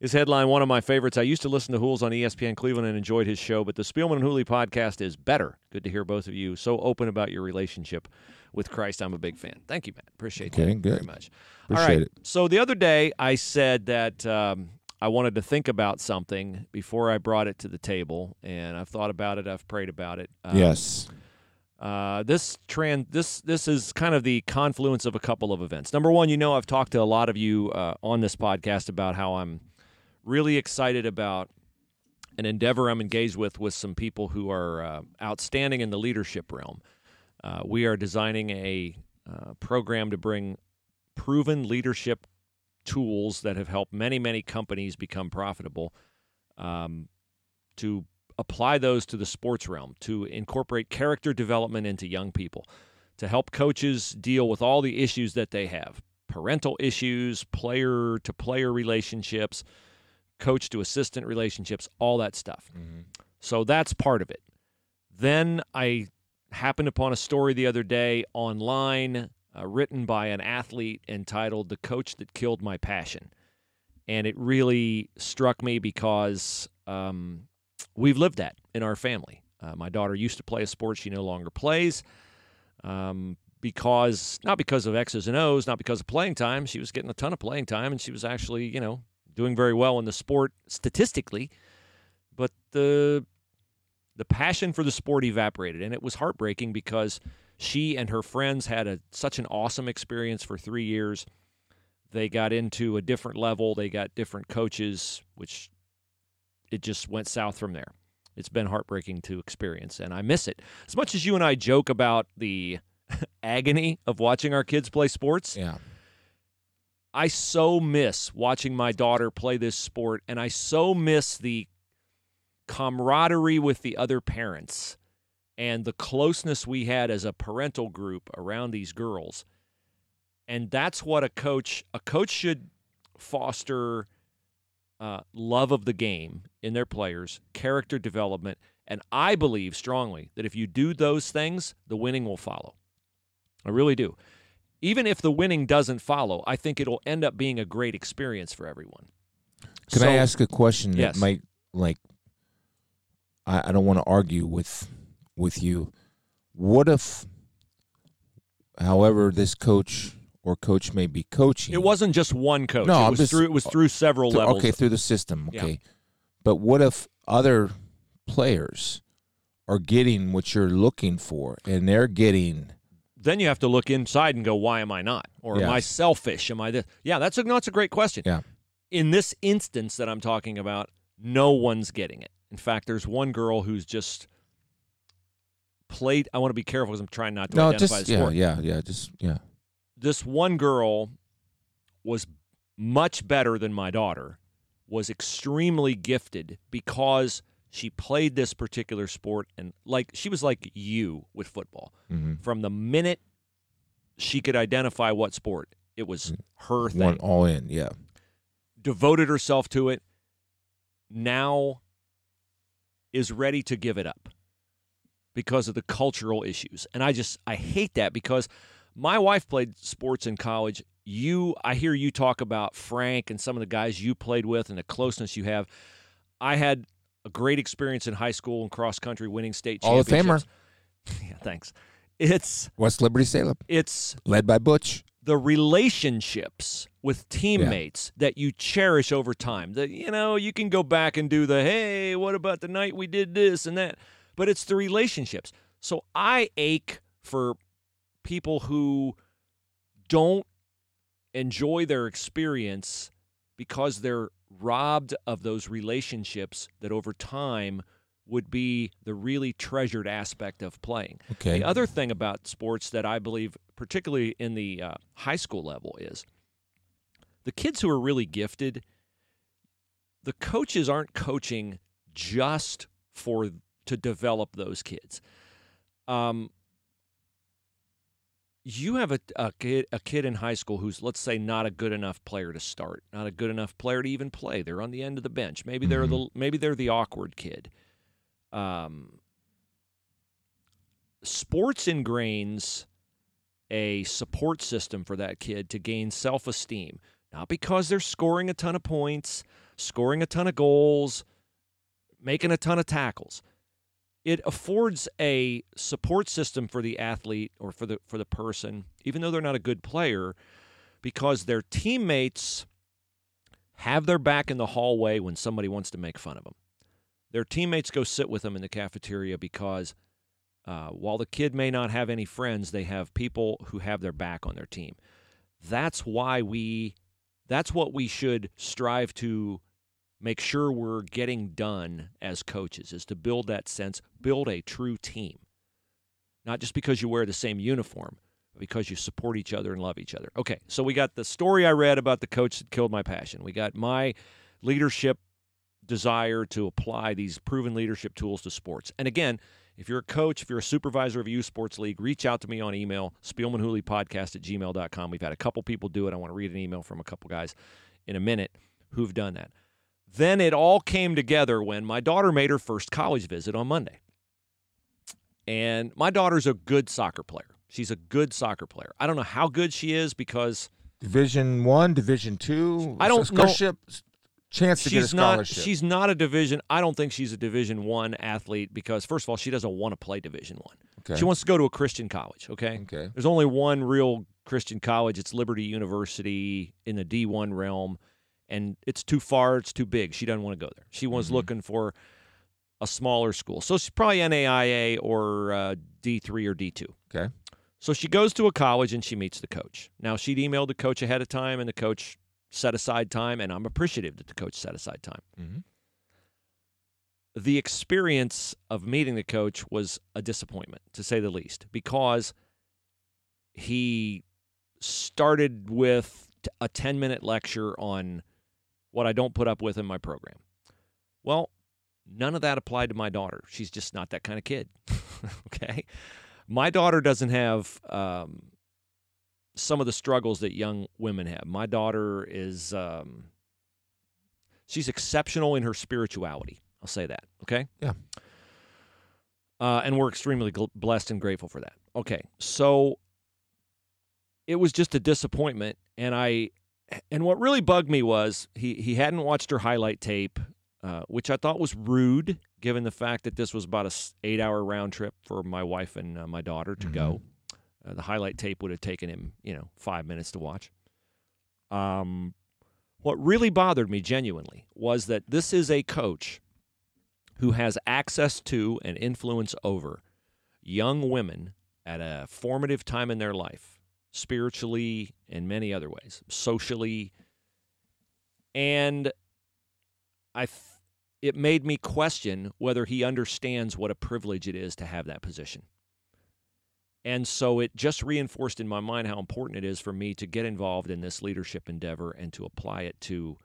His headline, one of my favorites. I used to listen to Hools on ESPN Cleveland and enjoyed his show, but the Spielman and Hooley podcast is better. Good to hear both of you so open about your relationship with Christ. I'm a big fan. Thank you, Matt. Appreciate Okay, that very much. Appreciate All right. it. So the other day, I said that um, I wanted to think about something before I brought it to the table, and I've thought about it. I've prayed about it. Um, yes. uh, this trend, this this is kind of the confluence of a couple of events. Number one, you know, I've talked to a lot of you uh, on this podcast about how I'm really excited about an endeavor I'm engaged with with some people who are uh, outstanding in the leadership realm. Uh, we are designing a uh, program to bring proven leadership tools that have helped many, many companies become profitable um, to apply those to the sports realm, to incorporate character development into young people, to help coaches deal with all the issues that they have parental issues, player to player relationships, coach to assistant relationships, all that stuff. So that's part of it. Then I happened upon a story the other day online uh, written by an athlete entitled The Coach That Killed My Passion. And it really struck me because um, we've lived that in our family. Uh, my daughter used to play a sport she no longer plays um, because, not because of X's and O's, not because of playing time. She was getting a ton of playing time and she was actually, you know, doing very well in the sport statistically. But the the passion for the sport evaporated and it was heartbreaking because she and her friends had a such an awesome experience for 3 years. They got into a different level, they got different coaches which it just went south from there. It's been heartbreaking to experience and I miss it. As much as you and I joke about the agony of watching our kids play sports, Yeah. I so miss watching my daughter play this sport, and I so miss the camaraderie with the other parents and the closeness we had as a parental group around these girls. And that's what a coach a coach should foster uh, love of the game in their players, character development, and I believe strongly that if you do those things, the winning will follow. I really do even if the winning doesn't follow, I think it'll end up being a great experience for everyone. Can So- I ask a question that Yes. might like I, I don't want to argue with with you. What if however this coach or coach may be coaching It wasn't just one coach. No, it was just- through it was uh, through several through- levels. okay through the system, Yeah. okay. But what if other players are getting what you're looking for and they're getting Then you have to look inside and go, why am I not? Or am I selfish? Am I this? Yeah, that's a no, that's a great question. Yeah. In this instance that I'm talking about, no one's getting it. In fact, there's one girl who's just played. I want to be careful because I'm trying not to No, identify just the yeah, sport. yeah, yeah, just yeah. this one girl was much better than my daughter, was extremely gifted because she played this particular sport and like she was like you with football. hmm From the minute she could identify what sport, it was her thing. One all in, yeah. Devoted herself to it. Now is ready to give it up because of the cultural issues. And I just I hate that because my wife played sports in college. you I hear you talk about Frank and some of the guys you played with and the closeness you have. I had a great experience in high school and cross country winning state Hall of Famer. yeah, thanks. It's West Liberty Salem, it's led by Butch. the relationships with teammates that you cherish over time. That you know, you can go back and do the hey, what about the night we did this and that, but it's the relationships. So I ache for people who don't enjoy their experience because they're robbed of those relationships that over time would be the really treasured aspect of playing. Okay. The other thing about sports that I believe, particularly in the uh, high school level, is the kids who are really gifted. The coaches aren't coaching just for to develop those kids. Um, you have a, a kid a kid in high school who's let's say not a good enough player to start, not a good enough player to even play. They're on the end of the bench. Maybe they're the maybe they're the awkward kid. Um, sports ingrains a support system for that kid to gain self-esteem, not because they're scoring a ton of points, scoring a ton of goals, making a ton of tackles. It affords a support system for the athlete or for the for the person even though they're not a good player because their teammates have their back in the hallway when somebody wants to make fun of them their teammates go sit with them in the cafeteria because uh, while the kid may not have any friends they have people who have their back on their team. That's why we that's what we should strive to make sure we're getting done as coaches is to build that sense, build a true team. Not just because you wear the same uniform, but because you support each other and love each other. Okay, so we got the story I read about the coach that killed my passion. We got my leadership desire to apply these proven leadership tools to sports. And again, if you're a coach, if you're a supervisor of a youth sports league, reach out to me on email, spielmanhooleypodcast at gmail.com. We've had a couple people do it. I want to read an email from a couple guys in a minute who've done that. Then it all came together when my daughter made her first college visit on Monday. And my daughter's a good soccer player. She's a good soccer player. I don't know how good she is because Division One, Division Two. I don't know- chance to get a she's not scholarship. she's not a division I don't think she's a division 1 athlete because first of all she doesn't want to play division 1. okay. She wants to go to a Christian college, okay? okay. There's only one real Christian college. It's Liberty University in the D1 realm, and it's too far. It's too big. She doesn't want to go there. She was Mhm. looking for a smaller school. So she's probably NAIA or uh, D3 or D2. Okay. So she goes to a college and she meets the coach. Now, she'd emailed the coach ahead of time, and the coach set aside time, and I'm appreciative that the coach set aside time. Mhm. The experience of meeting the coach was a disappointment, to say the least, because he started with a 10 minute lecture on what I don't put up with in my program. Well, none of that applied to my daughter. She's just not that kind of kid. okay. My daughter doesn't have um, some of the struggles that young women have. My daughter is, um, she's exceptional in her spirituality. I'll say that. Okay. Yeah. Uh, and we're extremely gl- blessed and grateful for that. Okay. So it was just a disappointment. And I, and what really bugged me was he, he hadn't watched her highlight tape, uh, which I thought was rude given the fact that this was about a eight hour round trip for my wife and uh, my daughter to go. Uh, the highlight tape would have taken him, you know, five minutes to watch. Um, what really bothered me genuinely was that this is a coach who has access to and influence over young women at a formative time in their life, spiritually and many other ways, socially. And I th- it made me question whether he understands what a privilege it is to have that position. And so it just reinforced in my mind how important it is for me to get involved in this leadership endeavor and to apply it to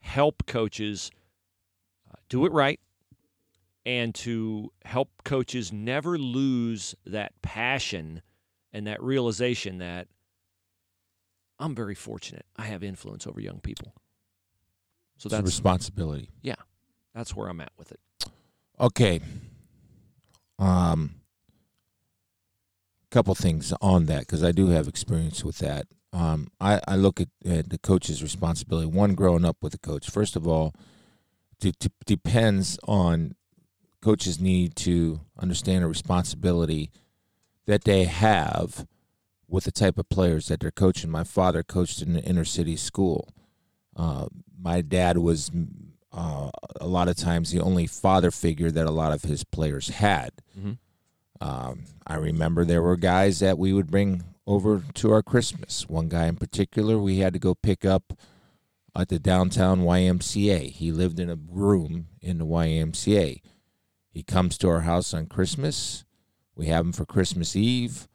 help coaches uh, do it right and to help coaches never lose that passion and that realization that I'm very fortunate. I have influence over young people. So It's a that's responsibility. Yeah. That's where I'm at with it. Okay. Um. Couple things on that because I do have experience with that. Um, I, I look at, at the coach's responsibility. One, growing up with a coach. First of all, d- depends on coaches need to understand a responsibility that they have with the type of players that they're coaching. My father coached in an inner city school. Uh, my dad was uh, a lot of times the only father figure that a lot of his players had. Mhm. Um, I remember there were guys that we would bring over to our Christmas. One guy in particular, we had to go pick up at the downtown YMCA. He lived in a room in the YMCA. He comes to our house on Christmas. We have him for Christmas Eve.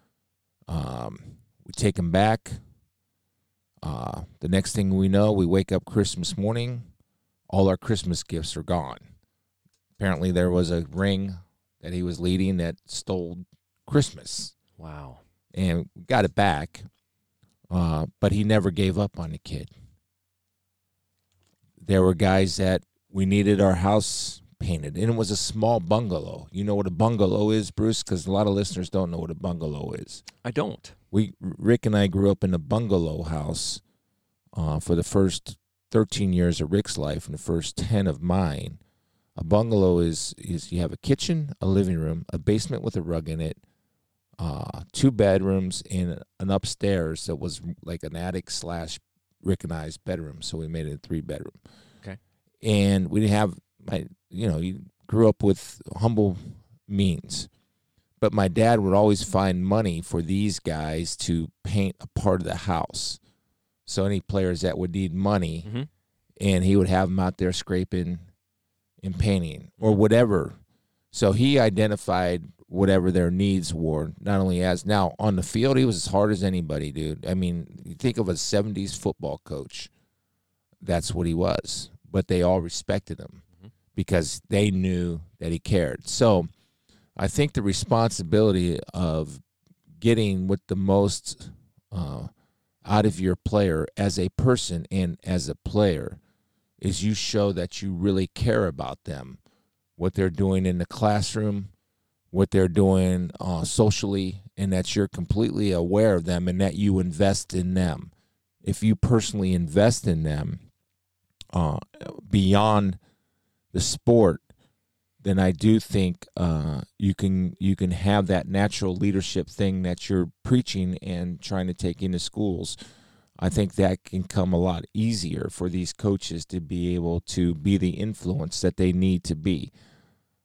Um, we take him back. Uh, the next thing we know, we wake up Christmas morning. All our Christmas gifts are gone. Apparently, there was a ring that he was leading that stole Christmas Wow. and got it back. Uh, but he never gave up on the kid. There were guys that we needed our house painted, and it was a small bungalow. You know what a bungalow is, Bruce? Because a lot of listeners don't know what a bungalow is. I don't. We Rick and I grew up in a bungalow house uh, for the first 13 years of Rick's life and the first 10 of mine. A bungalow is is you have a kitchen, a living room, a basement with a rug in it, uh, two bedrooms, and an upstairs that was like an attic slash recognized bedroom. So we made it a three bedroom. Okay. And we didn't have my, you know, you grew up with humble means, but my dad would always find money for these guys to paint a part of the house. So any players that would need money, Mhm. and he would have them out there scraping and painting or whatever. So he identified whatever their needs were, not only as now on the field, he was as hard as anybody, dude. I mean, you think of a 70s football coach, that's what he was. But they all respected him because they knew that he cared. So I think the responsibility of getting what the most uh, out of your player as a person and as a player is you show that you really care about them, what they're doing in the classroom, what they're doing uh, socially, and that you're completely aware of them and that you invest in them. If you personally invest in them uh, beyond the sport, then I do think uh, you can you can have that natural leadership thing that you're preaching and trying to take into schools. I think that can come a lot easier for these coaches to be able to be the influence that they need to be.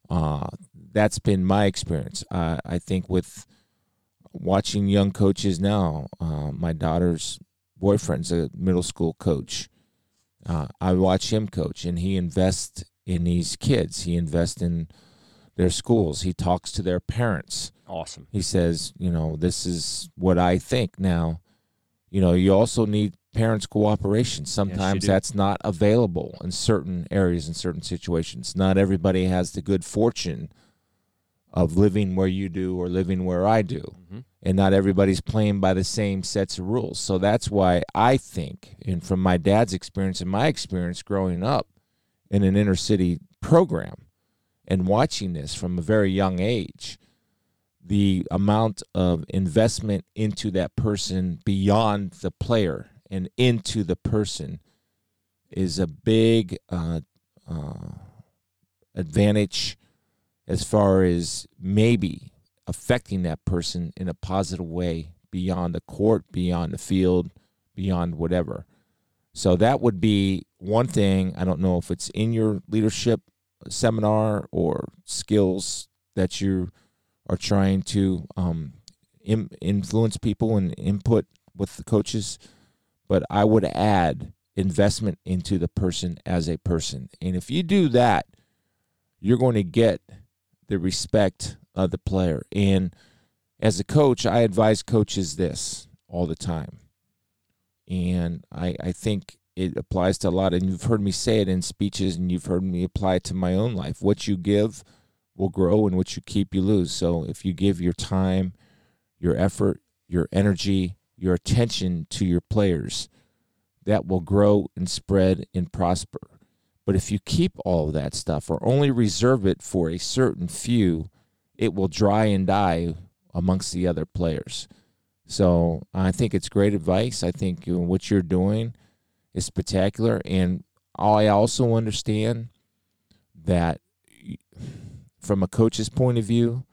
Uh, that's been my experience. Uh, I think with watching young coaches now, uh, my daughter's boyfriend's a middle school coach. Uh, I watch him coach, and he invests in these kids. He invests in their schools. He talks to their parents Awesome. he says, you know, this is what I think. Now, you know, you also need parents' cooperation. Sometimes do. that's not available in certain areas, in certain situations. Not everybody has the good fortune of living where you do or living where I do. Mhm. And not everybody's playing by the same sets of rules. So that's why I think, and from my dad's experience and my experience growing up in an inner city program and watching this from a very young age, the amount of investment into that person beyond the player and into the person is a big uh, uh, advantage as far as maybe affecting that person in a positive way beyond the court, beyond the field, beyond whatever. So that would be one thing. I don't know if it's in your leadership seminar or skills that you are trying to um, Im- influence people and input with the coaches, but I would add investment into the person as a person. And if you do that, you're going to get the respect of the player. And as a coach, I advise coaches this all the time. And I, I think it applies to a lot. And you've heard me say it in speeches, and you've heard me apply it to my own life. What you give will grow, and what you keep, you lose. So if you give your time, your effort, your energy, your attention to your players, that will grow and spread and prosper. But if you keep all of that stuff or only reserve it for a certain few, it will dry and die amongst the other players. So I think it's great advice. I think what you're doing is spectacular, and I also understand that from a coach's point of view,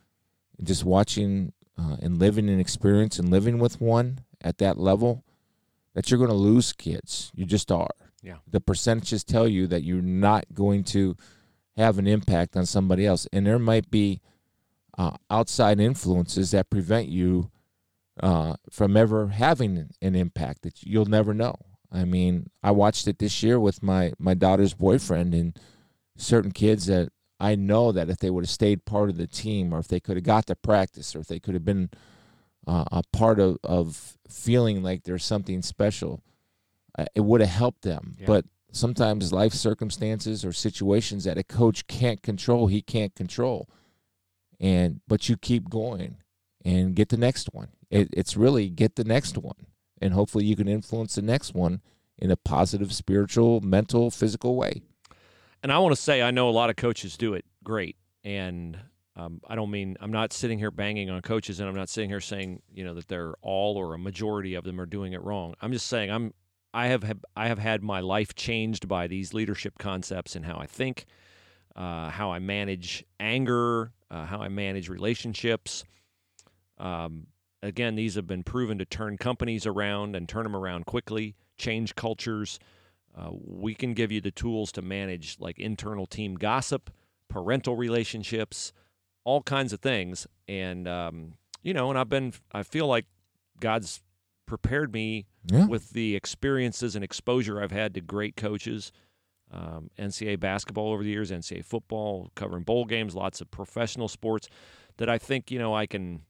just watching uh, and living an experience and living with one at that level, that you're going to lose kids. You just are. Yeah. The percentages tell you that you're not going to have an impact on somebody else, and there might be uh, outside influences that prevent you uh, from ever having an impact that you'll never know. I mean, I watched it this year with my my daughter's boyfriend and certain kids that I know that if they would have stayed part of the team, or if they could have got to practice, or if they could have been uh, a part of, of feeling like there's something special, uh, it would have helped them. Yeah. But sometimes life circumstances or situations that a coach can't control, he can't control. And but you keep going and get the next one. It, it's really get the next one, and hopefully you can influence the next one in a positive, spiritual, mental, physical way. And I want to say, I know a lot of coaches do it great. And um, I don't mean, I'm not sitting here banging on coaches and I'm not sitting here saying, you know, that they're all or a majority of them are doing it wrong. I'm just saying, I'm, I have, have I have had my life changed by these leadership concepts and how I think, uh, how I manage anger, uh, how I manage relationships. Um, again, these have been proven to turn companies around and turn them around quickly, change cultures. Uh, we can give you the tools to manage like internal team gossip, parental relationships, all kinds of things. And um, you know, and I've been, I feel like God's prepared me Yeah. with the experiences and exposure I've had to great coaches. Um, NCAA basketball over the years, NCAA football, covering bowl games, lots of professional sports. That I think you know I can,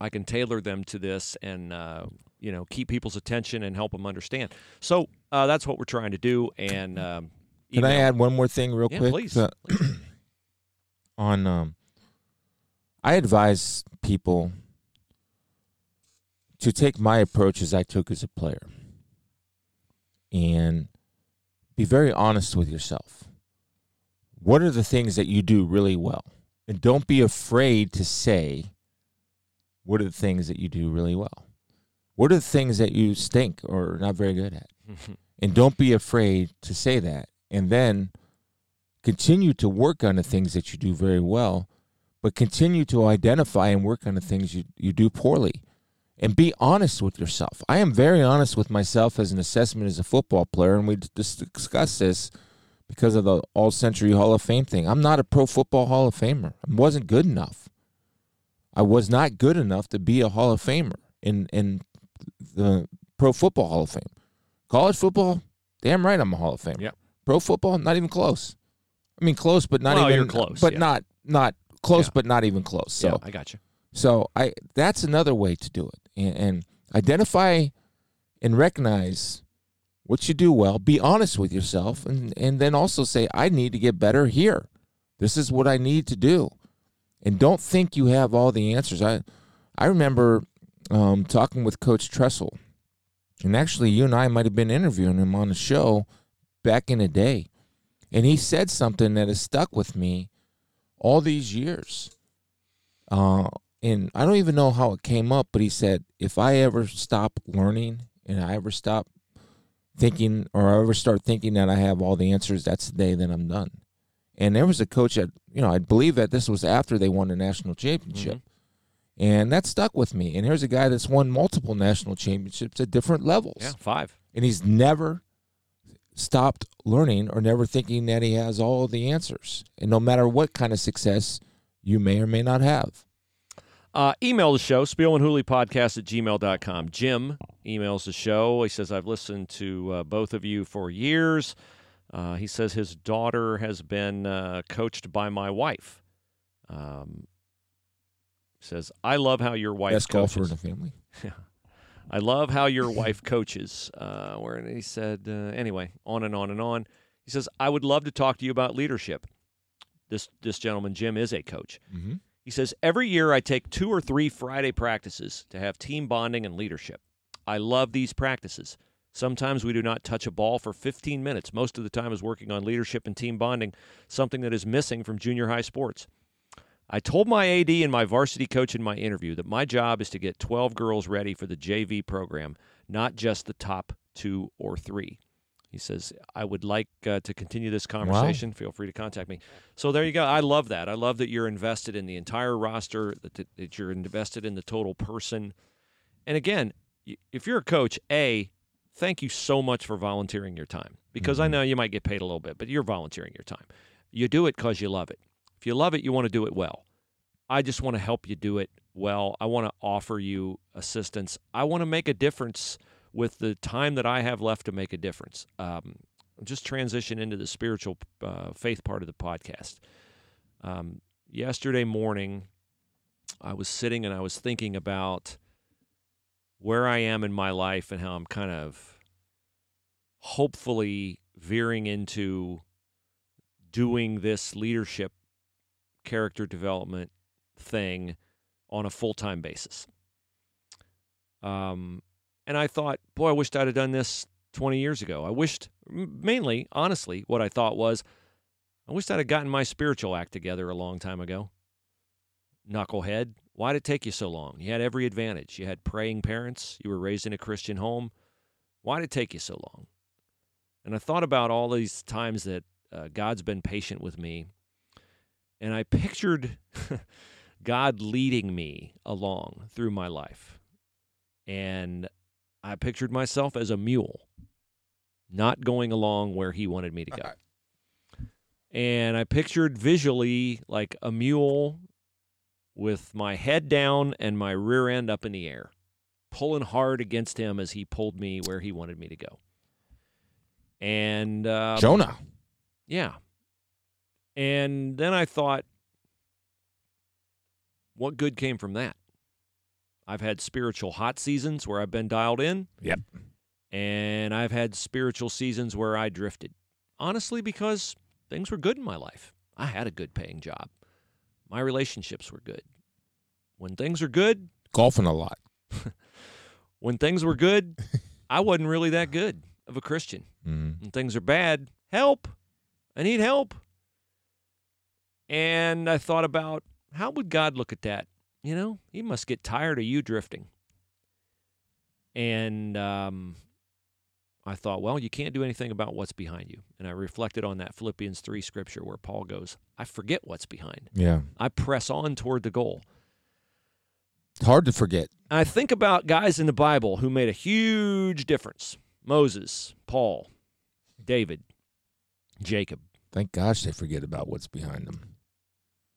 I can tailor them to this and uh, you know keep people's attention and help them understand. So uh, that's what we're trying to do. And um, Can I add one more thing real Yeah, quick? please. On um I advise people to take my approach as I took as a player and be very honest with yourself. What are the things that you do really well? And don't be afraid to say what are the things that you do really well. What are the things that you stink or are not very good at? And don't be afraid to say that. And then continue to work on the things that you do very well, but continue to identify and work on the things you, you do poorly. And be honest with yourself. I am very honest with myself as an assessment as a football player, and we discussed this because of the All Century Hall of Fame thing. I'm not a Pro Football Hall of Famer. I wasn't good enough. I was not good enough to be a Hall of Famer in in the Pro Football Hall of Fame. College football, damn right, I'm a Hall of Famer. Pro football, not even close. I mean, close, but not Well, even close, but yeah. not not close, Yeah. but not even close. So yeah, I got you. so I that's another way to do it, and, and identify and recognize what you do well. Be honest with yourself, and and then also say, I need to get better here. This is what I need to do, and don't think you have all the answers. I I remember um, talking with Coach Tressel, and actually, you and I might have been interviewing him on the show back in the day, and he said something that has stuck with me all these years. Uh, and I don't even know how it came up, but he said, if I ever stop learning and I ever stop thinking or I ever start thinking that I have all the answers, that's the day that I'm done. And there was a coach that, you know, I believe that this was after they won the national championship. And that stuck with me. And here's a guy that's won multiple national championships at different levels. Yeah, five. And he's never stopped learning or never thinking that he has all the answers. And no matter what kind of success you may or may not have. Uh, email the show, Spielman Hooley podcast at gmail.com. Jim emails the show. He says, I've listened to uh, both of you for years. Uh, he says his daughter has been uh, coached by my wife. Um, says, I love how your wife Best golfer in coaches. the family. Yeah. I love how your wife coaches. Uh, where he said, uh, anyway, on and on and on. He says, I would love to talk to you about leadership. This this gentleman, Jim, is a coach. Mm-hmm. He says, Every year I take two or three Friday practices to have team bonding and leadership. I love these practices. Sometimes we do not touch a ball for 15 minutes. Most of the time is working on leadership and team bonding, something that is missing from junior high sports. I told my AD and my varsity coach in my interview that my job is to get 12 girls ready for the JV program, not just the top two or three. He says, I would like uh, to continue this conversation. Feel free to contact me. So there you go. I love that. I love that you're invested in the entire roster, that, that you're invested in the total person. And again, y- if you're a coach, A, thank you so much for volunteering your time because I know you might get paid a little bit, but you're volunteering your time. You do it because you love it. If you love it, you want to do it well. I just want to help you do it well. I want to offer you assistance. I want to make a difference with the time that I have left to make a difference. Um, just transition into the spiritual uh, faith part of the podcast. Um, yesterday morning, I was sitting and I was thinking about where I am in my life and how I'm kind of hopefully veering into doing this leadership character development thing on a full time basis. Um, and I thought, boy, I wished I'd have done this 20 years ago. I wished, mainly, honestly, what I thought was, I wished I'd have gotten my spiritual act together a long time ago. Knucklehead, why'd it take you so long? You had every advantage. You had praying parents, you were raised in a Christian home. Why'd it take you so long? And I thought about all these times that uh, God's been patient with me, and I pictured God leading me along through my life. And I pictured myself as a mule, not going along where he wanted me to go. And I pictured visually like a mule with my head down and my rear end up in the air, pulling hard against him as he pulled me where he wanted me to go. And um, Jonah. yeah. And then I thought, what good came from that? I've had spiritual hot seasons where I've been dialed in. Yep. And I've had spiritual seasons where I drifted. Honestly, because things were good in my life. I had a good paying job. My relationships were good. When things are good, Golfing a lot. when things were good, I wasn't really that good of a Christian. Mhm. When things are bad, help. I need help. And I thought about how would God look at that? You know, he must get tired of you drifting. And um, I thought, well, you can't do anything about what's behind you. And I reflected on that Philippians 3 scripture where Paul goes, I forget what's behind. Yeah. I press on toward the goal. It's hard to forget. I think about guys in the Bible who made a huge difference Moses, Paul, David, Jacob. Thank gosh they forget about what's behind them.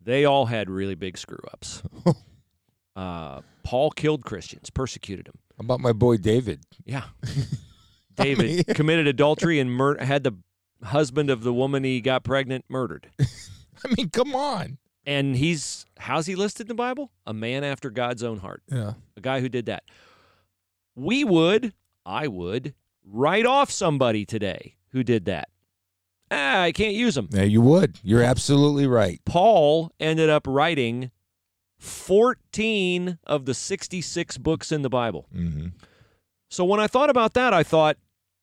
They all had really big screw ups. uh, Paul killed Christians, persecuted them. How about my boy David? Yeah. David committed adultery and mur- had the husband of the woman he got pregnant murdered. I mean, come on. And he's, how's he listed in the Bible? A man after God's own heart. Yeah. a guy who did that. We would, I would, write off somebody today who did that. Ah, I can't use them. Yeah, you would. You're absolutely right. Paul ended up writing 14 of the 66 books in the Bible. hmm So when I thought about that, I thought,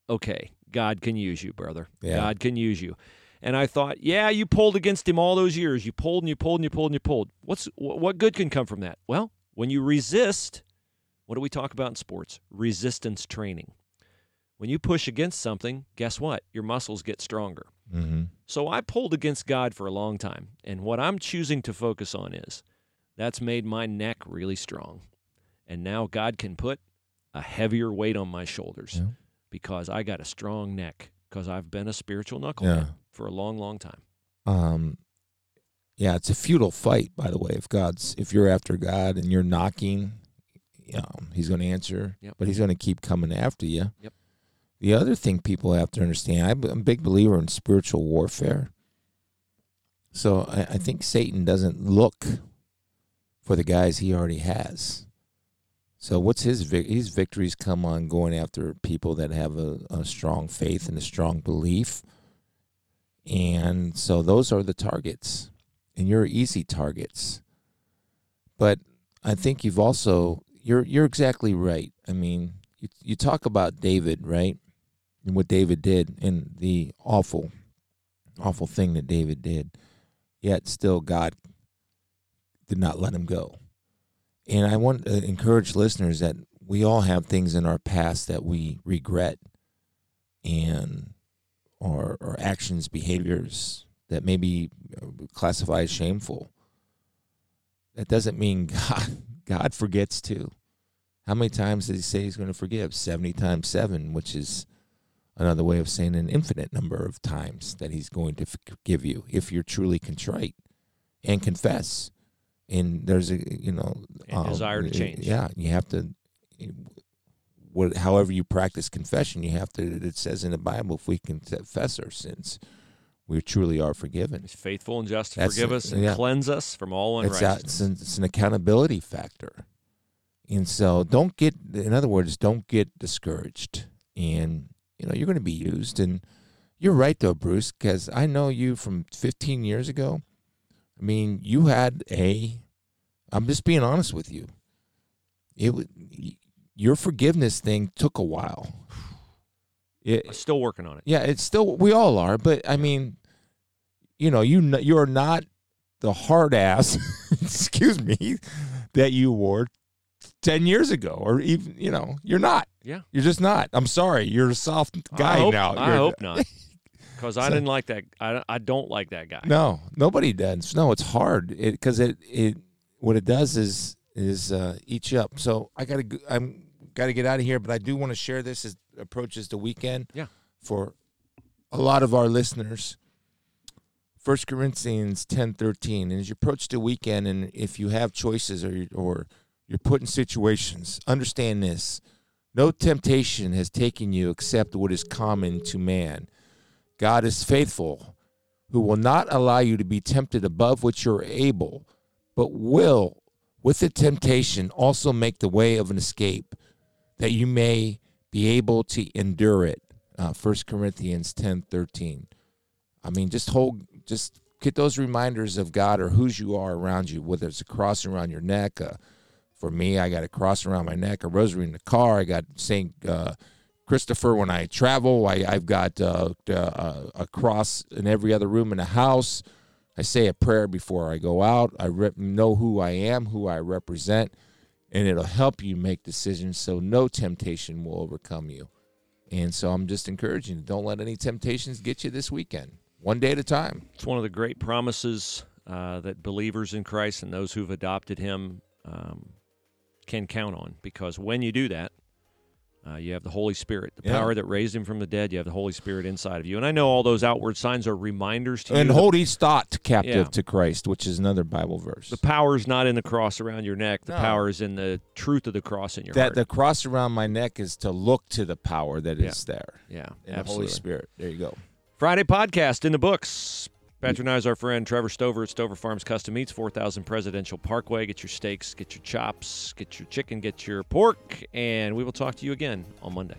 okay, God can use you, brother. Yeah. God can use you. And I thought, yeah, you pulled against him all those years. You pulled and you pulled and you pulled and you pulled. What's what good can come from that? Well, when you resist, what do we talk about in sports? Resistance training. When you push against something, guess what? Your muscles get stronger. hmm So I pulled against God for a long time. And what I'm choosing to focus on is that's made my neck really strong. And now God can put a heavier weight on my shoulders Yeah. because I got a strong neck because I've been a spiritual knucklehead Yeah. for a long, long time. Um, yeah, it's a futile fight, by the way. If God's, if you're after God and you're knocking, you know, He's going to answer, Yep. but He's going to keep coming after you. Yep. The other thing people have to understand, I'm a big believer in spiritual warfare. So I, I think Satan doesn't look for the guys he already has. So what's his his victories come on going after people that have a, a strong faith and a strong belief. And so those are the targets. And you're easy targets. But I think you've also you're you're exactly right. I mean, you you talk about David, right? And what David did and the awful awful thing that David did. Yet still God did not let him go. And I want to encourage listeners that we all have things in our past that we regret and or, or actions, behaviors that maybe uh, classify as shameful. That doesn't mean God, God forgets too. How many times did he say he's going to forgive? 70 times 7, which is another way of saying an infinite number of times that he's going to forgive you if you're truly contrite and confess. And there's a, you know, And um, desire to change. Yeah, you have to, what, however you practice confession, you have to, it says in the Bible, if we confess our sins, we truly are forgiven. He's faithful and just to That's forgive it, us and yeah. cleanse us from all It's, a, unrighteousness. it's, an, it's an accountability factor. And so don't get, in other words, don't get discouraged. And, you know, you're going to be used. And you're right, though, Bruce, because I know you from 15 years ago. I mean, you had a, I'm just being honest with you. It wa- Your forgiveness thing took a while. It, I'm still working on it. yeah, it's still we all are, but I mean, you know, you you're not the hard ass, excuse me, that you wore ten years ago, or even you know, you're not. Yeah. You're just not. I'm sorry, you're a soft guy I hope, now. I You're- hope not. Because I So- didn't like that. I, I don't like that guy. No, nobody does. No, it's hard because it, it what it does is is uh, eat you up. So I gotta go- I'm got to get out of here, but I do want to share this as approaches the weekend. Yeah. For a lot of our listeners. First Corinthians ten thirteen, and as you approach the weekend, and if you have choices or or you're put in situations, understand this: no temptation has taken you except what is common to man. God is faithful, who will not allow you to be tempted above what you're able, but will, with the temptation, also make the way of an escape, that you may be able to endure it. Uh, 1 Corinthians ten thirteen. I mean, just hold, just get those reminders of God or whose you are around you, whether it's a cross around your neck. Uh, for me, I got a cross around my neck, a rosary in the car. I got Saint uh, Christopher when I travel. I, I've got uh, uh, a cross in every other room in the house. I say a prayer before I go out. I know who I am, who I represent, and it'll help you make decisions so no temptation will overcome you. And so I'm just encouraging you, don't let any temptations get you this weekend, one day at a time. It's one of the great promises uh, that believers in Christ and those who've adopted Him um, can count on. Because when you do that, uh, you have the Holy Spirit, the Yeah. power that raised Him from the dead. You have the Holy Spirit inside of you. And I know all those outward signs are reminders to And you. And hold each thought captive Yeah. to Christ, which is another Bible verse. the power is not in the cross around your neck. The No. power is in the truth of the cross in your that heart. the cross around my neck is to look to the power that is Yeah. there yeah, the absolutely. Holy Spirit. There you go. Friday podcast in the books. Patronize our friend Trevor Stover at Stover Farms Custom Meats, 4000 Presidential Parkway. Get your steaks, get your chops, get your chicken, get your pork, and we will talk to you again on Monday.